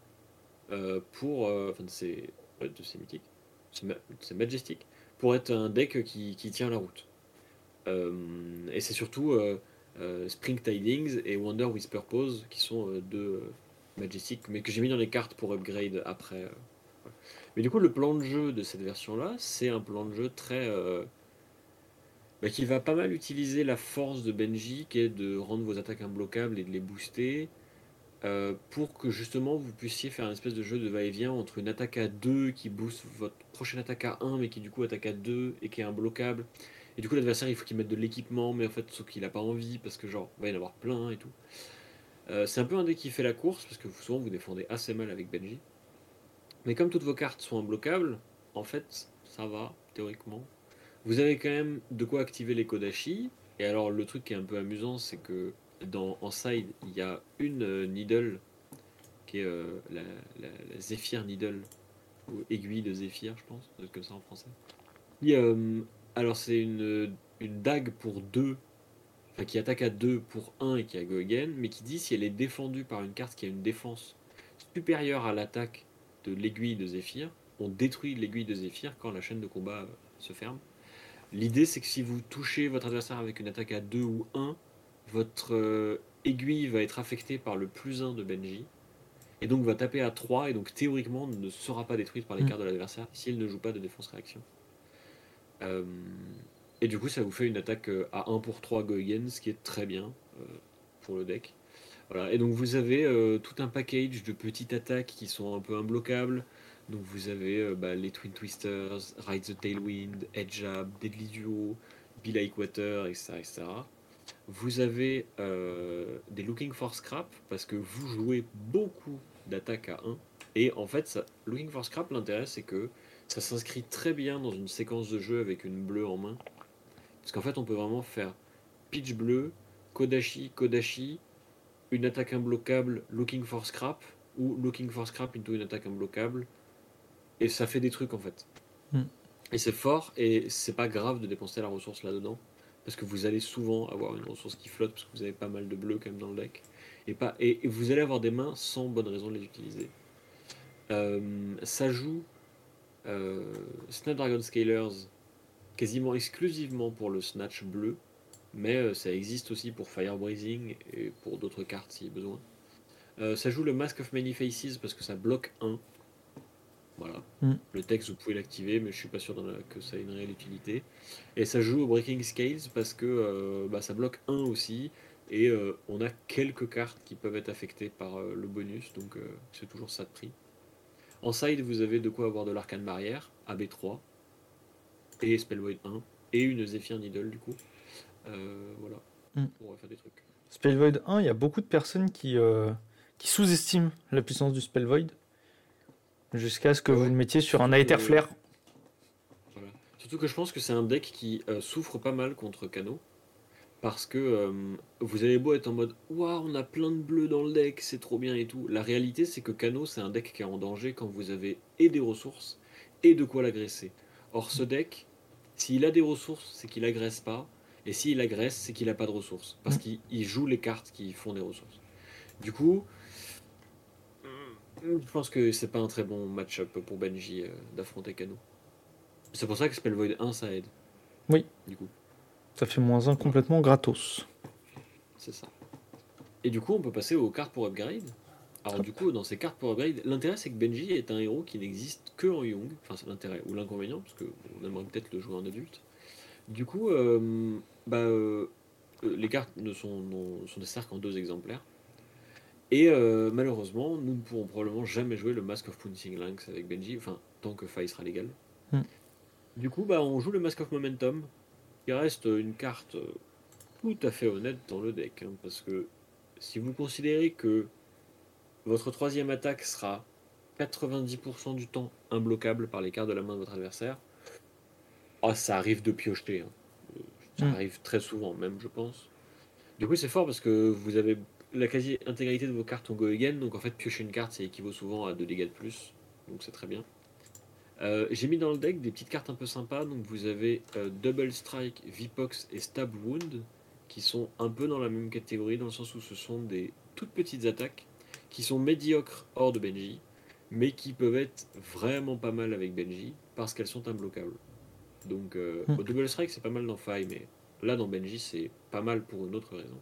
pour. enfin, de ses, de ses mythiques, Majestic, pour être un deck qui, qui tient la route. Et c'est surtout Spring Tidings et Wonder with Purpose qui sont deux Majestic, mais que j'ai mis dans les cartes pour upgrade après. euh. Mais du coup, le plan de jeu de cette version-là, c'est un plan de jeu très. euh, bah, qui va pas mal utiliser la force de Benji, qui est de rendre vos attaques imbloquables et de les booster, euh, pour que justement vous puissiez faire un espèce de jeu de va-et-vient entre une attaque à 2 qui booste votre prochaine attaque à 1, mais qui du coup attaque à 2 et qui est imbloquable. Et du coup, l'adversaire, il faut qu'il mette de l'équipement, mais en fait, sauf qu'il a pas envie, parce que genre, il va y en avoir plein et tout. Euh, c'est un peu un deck qui fait la course, parce que souvent vous défendez assez mal avec Benji. Mais comme toutes vos cartes sont imbloquables, en fait, ça va, théoriquement. Vous avez quand même de quoi activer les Kodashi. Et alors, le truc qui est un peu amusant, c'est que dans, en side, il y a une euh, Needle, qui est euh, la, Zephyr Needle, ou aiguille de Zéphyr, je pense, comme ça en français. Euh, alors, c'est une, une dague pour 2, enfin, qui attaque à 2 pour 1 et qui a go again, mais qui dit si elle est défendue par une carte qui a une défense supérieure à l'attaque de l'aiguille de Zéphyr, on détruit l'aiguille de Zéphyr quand la chaîne de combat euh, se ferme. L'idée, c'est que si vous touchez votre adversaire avec une attaque à 2 ou 1, votre euh, aiguille va être affectée par le plus 1 de Benji, et donc va taper à 3, et donc théoriquement ne sera pas détruite par les Mm. cartes de l'adversaire s'il ne joue pas de défense-réaction. Euh, et du coup, ça vous fait une attaque euh, à 1 pour 3 go again, ce qui est très bien euh, pour le deck. Voilà. Et donc vous avez euh, tout un package de petites attaques qui sont un peu imbloquables. Donc vous avez bah, les Twin Twisters, Ride the Tailwind, Edge Jab, Deadly Duo, Be Like Water, etc. etc. Vous avez des Looking for Scrap parce que vous jouez beaucoup d'attaques à 1. Et en fait, ça, Looking for Scrap, l'intérêt c'est que ça s'inscrit très bien dans une séquence de jeu avec une bleue en main. Parce qu'en fait, on peut vraiment faire pitch bleu, Kodashi, Kodashi, une attaque imbloquable, Looking for Scrap, ou Looking for Scrap into une attaque imbloquable. Et ça fait des trucs en fait. Hmm. Et c'est fort, et c'est pas grave de dépenser la ressource là-dedans. Parce que vous allez souvent avoir une ressource qui flotte, parce que vous avez pas mal de bleus quand même dans le deck. Et, pas, et, et vous allez avoir des mains sans bonne raison de les utiliser. Euh, ça joue euh, Snapdragon Scalers quasiment exclusivement pour le Snatch bleu, mais euh, ça existe aussi pour Fire Breathing et pour d'autres cartes si besoin. Euh, ça joue le Mask of Many Faces parce que ça bloque 1. Voilà. Mm. Le texte, vous pouvez l'activer, mais je suis pas sûr que ça ait une réelle utilité. Et ça joue au Breaking Scales parce que euh, bah, ça bloque 1 aussi. Et euh, on a quelques cartes qui peuvent être affectées par le bonus, donc c'est toujours ça de prix. En side, vous avez de quoi avoir de l'arcane barrière, AB3, et Spellvoid 1, et une Zephyr Needle du coup. Euh, voilà. Mm. On va faire des trucs. Spell Void 1, il y a beaucoup de personnes qui, euh, qui sous-estiment la puissance du Spell Void. Jusqu'à ce que vous le mettiez sur un Aether Flare. Voilà. Surtout que je pense que c'est un deck qui euh, souffre pas mal contre Kano. Parce que vous avez beau être en mode Waouh, on a plein de bleus dans le deck, c'est trop bien et tout. La réalité, c'est que Kano, c'est un deck qui est en danger quand vous avez et des ressources et de quoi l'agresser. Or, ce deck, s'il a des ressources, c'est qu'il agresse pas. Et s'il agresse, c'est qu'il a pas de ressources. Parce Mm. qu'il il joue les cartes qui font des ressources. Du coup, je pense que c'est pas un très bon match-up pour Benji euh, d'affronter Kano. C'est pour ça que Spell Void 1 ça aide. Oui. Du coup, Ça fait moins 1 complètement gratos. c'est ça. Et du coup, on peut passer aux cartes pour upgrade. Alors du coup, dans ces cartes pour upgrade, l'intérêt c'est que Benji est un héros qui n'existe que en Young. Enfin, c'est l'intérêt ou l'inconvénient, parce qu'on aimerait peut-être le jouer en adulte. Du coup, euh, bah, euh, les cartes ne sont, n'ont- sont des cercles en deux exemplaires. Et euh, malheureusement, nous ne pourrons probablement jamais jouer le Mask of Pouncing Lynx avec Benji, enfin, tant que Faille sera légal. Hmm. Du coup, bah, on joue le Mask of Momentum, qui reste une carte tout à fait honnête dans le deck. hein, parce que si vous considérez que votre troisième attaque sera 90% du temps imbloquable par les cartes de la main de votre adversaire, ah, ça arrive de piocher. hein. Ça Hmm. arrive très souvent même, je pense. Du coup, c'est fort parce que vous avez la quasi-intégralité de vos cartes en go again, donc en fait, piocher une carte, ça équivaut souvent à 2 dégâts de plus, donc c'est très bien. Euh, J'ai mis dans le deck des petites cartes un peu sympas, donc vous avez euh, Double Strike, Vipox et Stab Wound, qui sont un peu dans la même catégorie, dans le sens où ce sont des toutes petites attaques qui sont médiocres hors de Benji, mais qui peuvent être vraiment pas mal avec Benji, parce qu'elles sont imbloquables. Donc, euh, Hmm. au Double Strike, c'est pas mal dans Faille, mais là, dans Benji, c'est pas mal pour une autre raison.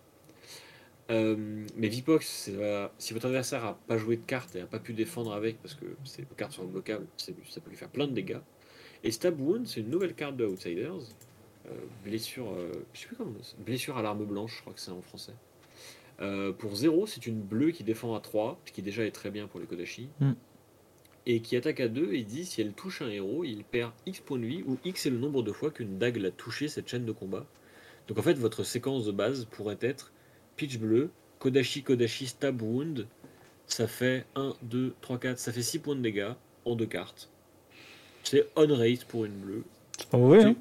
Euh, mais Vipox, euh, si votre adversaire a pas joué de carte et a pas pu défendre avec parce que ses cartes sont bloquables, c'est- ça peut lui faire plein de dégâts. Et Stab Wound, c'est une nouvelle carte de Outsiders. Euh, blessure, je sais plus comment, blessure à l'arme blanche, je crois que c'est en français. Euh, pour 0, c'est une bleue qui défend à 3, ce qui déjà est très bien pour les Kodashi. Mm. Et qui attaque à 2 et dit si elle touche un héros, il perd X points de vie, où X est le nombre de fois qu'une dague l'a touché cette chaîne de combat. Donc en fait, votre séquence de base pourrait être Pitch bleu, Kodashi, Kodashi, Stab Wound. Ça fait 1, 2, 3, 4, ça fait 6 points de dégâts en deux cartes. C'est on rate pour une bleue. C'est pas mauvais, hein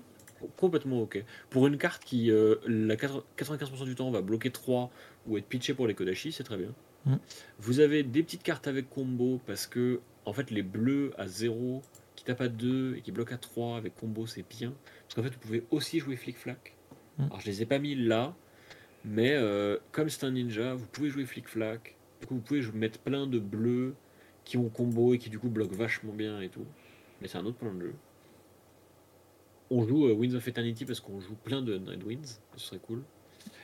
Complètement ok. Pour une carte qui, euh, la 80 95% du temps, va bloquer 3 ou être pitché pour les Kodashi, c'est très bien. Mm. Vous avez des petites cartes avec combo parce que, en fait, les bleus à 0 qui tapent à 2 et qui bloquent à 3 avec combo, c'est bien. Parce qu'en fait, vous pouvez aussi jouer flic-flac. Mm. Alors, je les ai pas mis là, mais euh, comme c'est un ninja, vous pouvez jouer flic-flac. Du coup, vous pouvez mettre plein de bleus qui ont combo et qui, du coup, bloquent vachement bien et tout. Mais c'est un autre plan de jeu. On joue euh, Winds of Eternity parce qu'on joue plein de Night Winds, ce serait cool.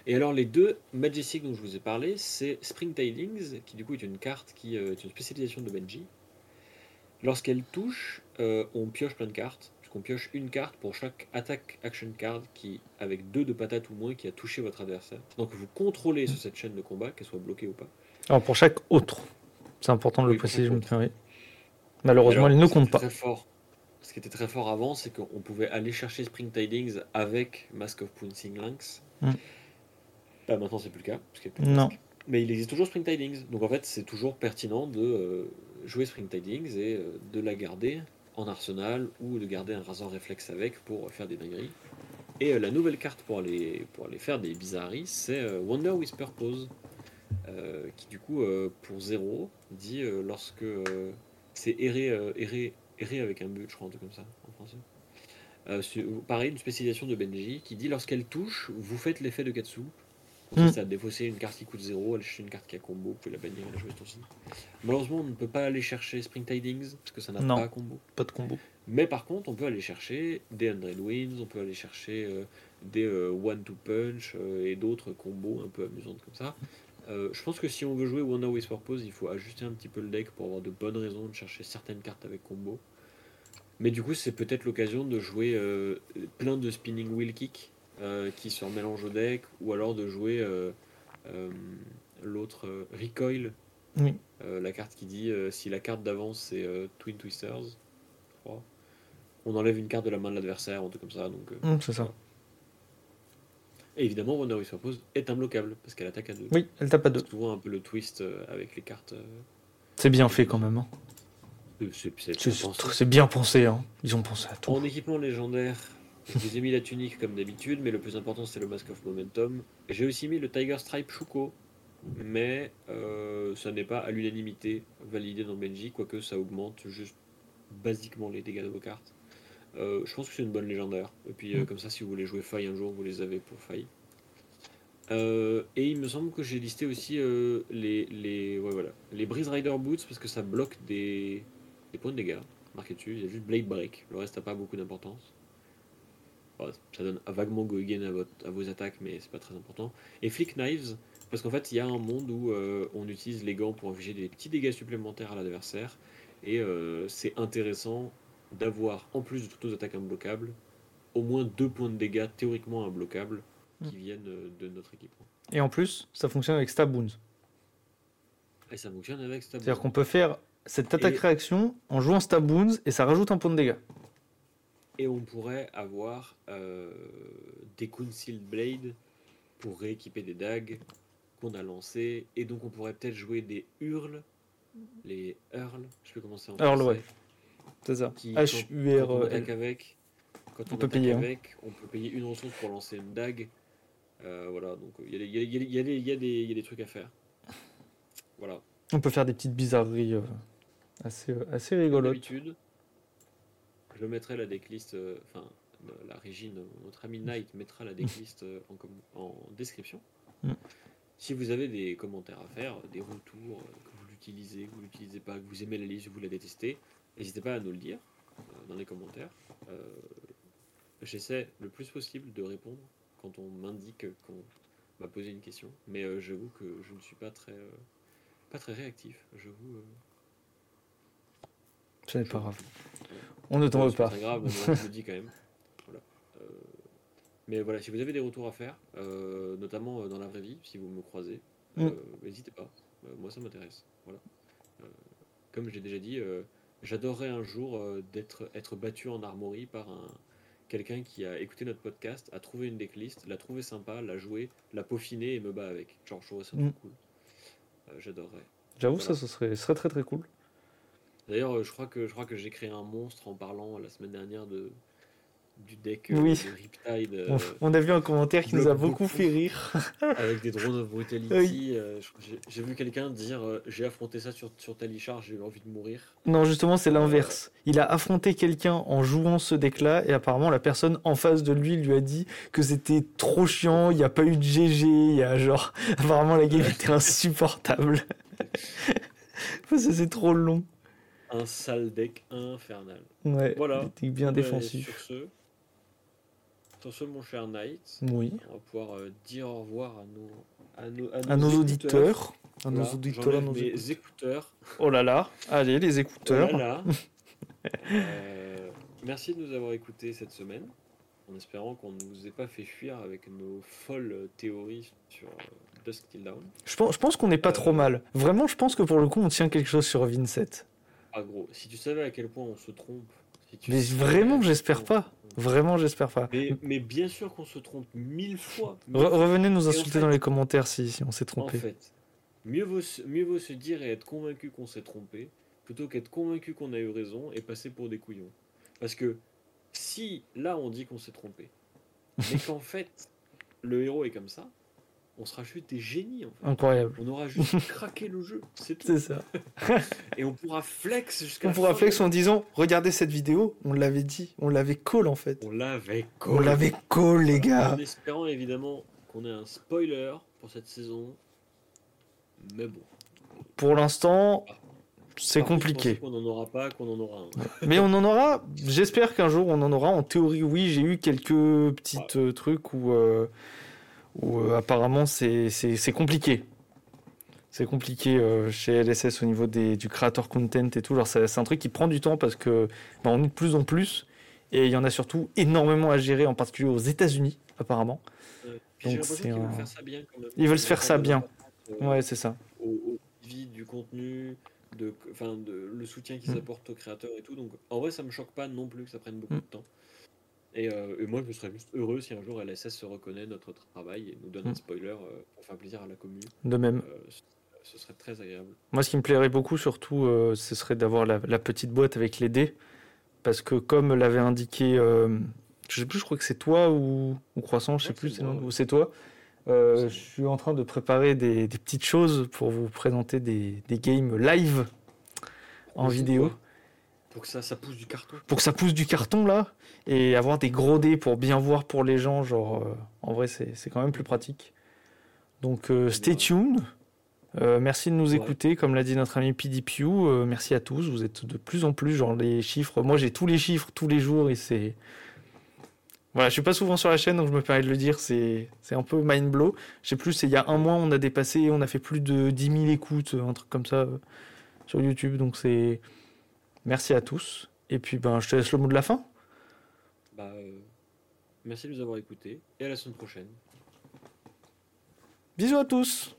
Et alors les deux Majestic dont je vous ai parlé, c'est Spring Tidings, qui du coup est une carte qui euh, est une spécialisation de Benji. Lorsqu'elle touche, euh, on pioche plein de cartes, puisqu'on pioche une carte pour chaque attack action card qui, avec deux de patates ou moins, qui a touché votre adversaire. Donc vous contrôlez sur cette chaîne de combat, qu'elle soit bloquée ou pas. Alors pour chaque autre. C'est important de le Oui, préciser, je me permets. Malheureusement, Alors, elle ne compte pas. Très fort, ce qui était très fort avant, c'est qu'on pouvait aller chercher Spring Tidings avec Mask of Pouncing Lynx. Mm. Bah, maintenant, c'est plus le cas. parce qu'il y a plus de Non. Mais il existe toujours Spring Tidings. Donc en fait, c'est toujours pertinent de euh, jouer Spring Tidings et euh, de la garder en arsenal ou de garder un rasant réflexe avec pour faire des dingueries. Et euh, la nouvelle carte pour aller, pour aller faire des bizarreries, c'est euh, Wonder Whisper Pose. euh, qui du coup, euh, pour 0, dit euh, lorsque euh, c'est errer, euh, errer, errer avec un but, je crois, un truc comme ça en français. Euh, pareil, une spécialisation de Benji qui dit lorsqu'elle touche, vous faites l'effet de Katsu. Mm. Ça a défaussé une carte qui coûte 0, aller chercher une carte qui a combo, vous pouvez la bannir et la jouer ce tour-ci. Malheureusement, on ne peut pas aller chercher Spring Tidings parce que ça n'a pas combo. Pas de combo. Mais par contre, on peut aller chercher des Hundred Winds, on peut aller chercher euh, des euh, One to Punch euh, et d'autres combos un peu amusantes comme ça. Euh, je pense que si on veut jouer Wonder Whisper Pose, il faut ajuster un petit peu le deck pour avoir de bonnes raisons de chercher certaines cartes avec combo. Mais du coup, c'est peut-être l'occasion de jouer plein de Spinning Wheel Kick qui se remélangent au deck, ou alors de jouer euh, euh, l'autre euh, Recoil, Oui. euh, la carte qui dit euh, si la carte d'avance c'est euh, Twin Twisters, je crois. On enlève une carte de la main de l'adversaire, un truc comme ça. Donc, euh, Hum, c'est ça. Et évidemment, Wonder Wii Pose est imbloquable parce qu'elle attaque à deux. Oui, elle tape à deux. C'est souvent un peu le twist euh, avec les cartes. euh, C'est bien fait quand même. hein. c'est- c'est- C'est c'est pensé. c'est bien pensé. Hein. Ils ont pensé à tout. En équipement légendaire, je vous ai mis la tunique comme d'habitude, mais le plus important c'est le Mask of Momentum. J'ai aussi mis le Tiger Stripe Shuko, mais euh, ça n'est pas à l'unanimité validé dans Benji, quoique ça augmente juste basiquement les dégâts de vos cartes. Euh, je pense que c'est une bonne légendaire. Et puis euh, Mm. comme ça, si vous voulez jouer faille un jour, vous les avez pour faille. Euh, et il me semble que j'ai listé aussi euh, les, les, ouais, voilà, les Breeze Rider Boots parce que ça bloque des, des points de dégâts. Marqué dessus, il y a juste Blade Break. Le reste n'a pas beaucoup d'importance. Ça donne vaguement Go Again à, votre- à vos attaques, mais c'est pas très important. Et Flick Knives, parce qu'en fait, il y a un monde où euh, on utilise les gants pour infliger des petits dégâts supplémentaires à l'adversaire. Et euh, c'est intéressant d'avoir, en plus de toutes nos attaques imbloquables, au moins deux points de dégâts théoriquement imbloquables qui viennent euh, de notre équipement. Et en plus, ça fonctionne avec Stab Wounds. Et ça fonctionne avec Stab C'est-à-dire qu'on peut faire cette Et- attaque-réaction en jouant Stab Wounds et ça rajoute un point de dégâts. Et on pourrait avoir euh, des Concealed Blade pour rééquiper des dagues qu'on a lancées. Et donc on pourrait peut-être jouer des hurles, les hurls, je peux commencer en Hurl, ouais. C'est ça. Qui, quand- Quand on H-U-R-L. attaque avec, quand On on, peut attaque payer, hein. avec, on peut payer une ressource pour lancer une dague. Euh, voilà, donc il y, a des- il y y a- il y a des- trucs à faire. Voilà. On peut faire des petites bizarreries euh, assez, euh, assez rigolotes. d'habitude, je mettrai la decklist, euh, enfin euh, la Régine, notre ami Knight mettra la decklist euh, en, description. Mm. Si vous avez des commentaires à faire, des retours, euh, que vous l'utilisez, que vous l'utilisez pas, que vous aimez la liste, que vous la détestez, n'hésitez pas à nous le dire dans les commentaires. J'essaie le plus possible de répondre quand on m'indique qu'on m'a posé une question, mais j'avoue que je ne suis pas très, pas très réactif. J'avoue. Ce n'est pas grave. On ne t'en veut c'est pas. très grave, je le dis quand même. Voilà. Euh, mais voilà, si vous avez des retours à faire, euh, notamment euh, dans la vraie vie, si vous me croisez, Mm. n'hésitez pas. Moi, ça m'intéresse. Voilà. Comme j'ai déjà dit, j'adorerais un jour d'être être battu en armorie par un quelqu'un qui a écouté notre podcast, a trouvé une decklist, l'a trouvé sympa, l'a joué, l'a peaufiné et me bat avec. Genre, je trouverais ça Mm. cool. Euh, J'adorerais. J'avoue, Voilà. ça, ce serait, ce serait très très cool. D'ailleurs, euh, je crois que je crois que j'ai créé un monstre en parlant la semaine dernière de du deck euh, Oui. de Riptide euh, On, on a vu un commentaire qui nous a beaucoup beaucoup. fait rire. avec des drones of brutality. Oui. j'ai- vu quelqu'un dire j'ai affronté ça sur sur Talichar, j'ai eu envie de mourir. Non, justement, c'est l'inverse. Il a affronté quelqu'un en jouant ce deck-là, et apparemment, la personne en face de lui lui a dit que c'était trop chiant, il n'y a pas eu de GG, il y a genre. Apparemment, la game était insupportable. Parce que c'est trop long. Un sale deck infernal. Ouais, Voilà. il était bien ben, défensif. sur ce, sur ce, mon cher Knight, Oui. on va pouvoir euh, dire au revoir à nos à nos, À nos auditeurs. À nos Voilà, auditeurs, à nos écouteurs. écouteurs. Oh là là, allez, les écouteurs. Euh, merci de nous avoir écoutés cette semaine, en espérant qu'on ne vous ait pas fait fuir avec nos folles théories sur euh, Dusk Till Dawn. Je pense, je pense qu'on n'est pas Euh, trop mal. Vraiment, je pense que pour le coup, on tient quelque chose sur Vincent. Ah gros, si tu savais à quel point on se trompe. si tu Mais vraiment, j'espère pas. Vraiment, j'espère pas. Mais, mais bien sûr qu'on se trompe mille fois. mille Re- fois. revenez nous en insulter fait- dans les commentaires si, si on s'est En trompé. fait, mieux vaut, se- mieux vaut se dire et être convaincu qu'on s'est trompé, plutôt qu'être convaincu qu'on a eu raison et passer pour des couillons. Parce que si là on dit qu'on s'est trompé, mais qu'en fait le héros est comme ça, on sera juste des génies en fait. Incroyable. On aura juste craqué le jeu, c'est tout. C'est ça. Et on pourra flex jusqu'à On pourra flex en disant Regardez cette vidéo, on l'avait dit, on l'avait call en fait. On l'avait On l'avait call, les gars. En espérant évidemment qu'on ait un spoiler pour cette saison. Mais bon. Pour l'instant, c'est compliqué. Qu'on n'en aura pas, qu'on en aura un. Mais on en aura, j'espère qu'un jour on en aura. En théorie, oui, j'ai eu quelques petites euh, trucs où, euh, où euh, apparemment c'est compliqué. C'est compliqué euh, chez LSS au niveau des, du creator content et tout. C'est un truc qui prend du temps parce que bah, on est de plus en plus et il y en a surtout énormément à gérer, en particulier aux États-Unis, apparemment. Euh, Donc, qu'ils veulent un- faire ça bien quand même. Ils veulent se faire ça bien. Ouais, c'est ça. Au, au du contenu, de, de, le soutien qu'ils Mm. apportent aux créateurs et tout. Donc en vrai, ça me choque pas non plus que ça prenne beaucoup Mm. de temps. Et, euh, et moi, je serais juste heureux si un jour LSS se reconnaît notre travail et nous donne Mm. un spoiler euh, pour faire plaisir à la commune. De même. Euh, ce- serait très agréable. Moi, ce qui me plairait beaucoup, surtout, ce serait d'avoir la, la petite boîte avec les dés. Parce que, comme l'avait indiqué, je sais plus, je crois que c'est toi ou, ou Croissant, je sais Ouais, plus, c'est ouais. toi. Je suis en train de préparer des, des petites choses pour vous présenter des, des games live en vidéo. quoi Pour que ça, ça pousse du carton. Pour que ça pousse du carton là et avoir des gros dés pour bien voir pour les gens. Genre, euh, en vrai, c'est quand même plus pratique. Donc, euh, stay tuned. Euh, merci de nous Ouais. écouter, comme l'a dit notre ami PDPU. Merci à tous. Vous êtes de plus en plus, genre les chiffres. Moi, j'ai tous les chiffres tous les jours et c'est. Voilà, je suis pas souvent sur la chaîne, donc je me permets de le dire. C'est un peu mind blow. Je sais plus, il y a un mois, on a dépassé, on a fait plus de 10 000 écoutes, un truc comme ça sur YouTube. Donc c'est. Merci à tous. Et puis, ben, je te laisse le mot de la fin. Bah, euh, merci de nous avoir écoutés et à la semaine prochaine. Bisous à tous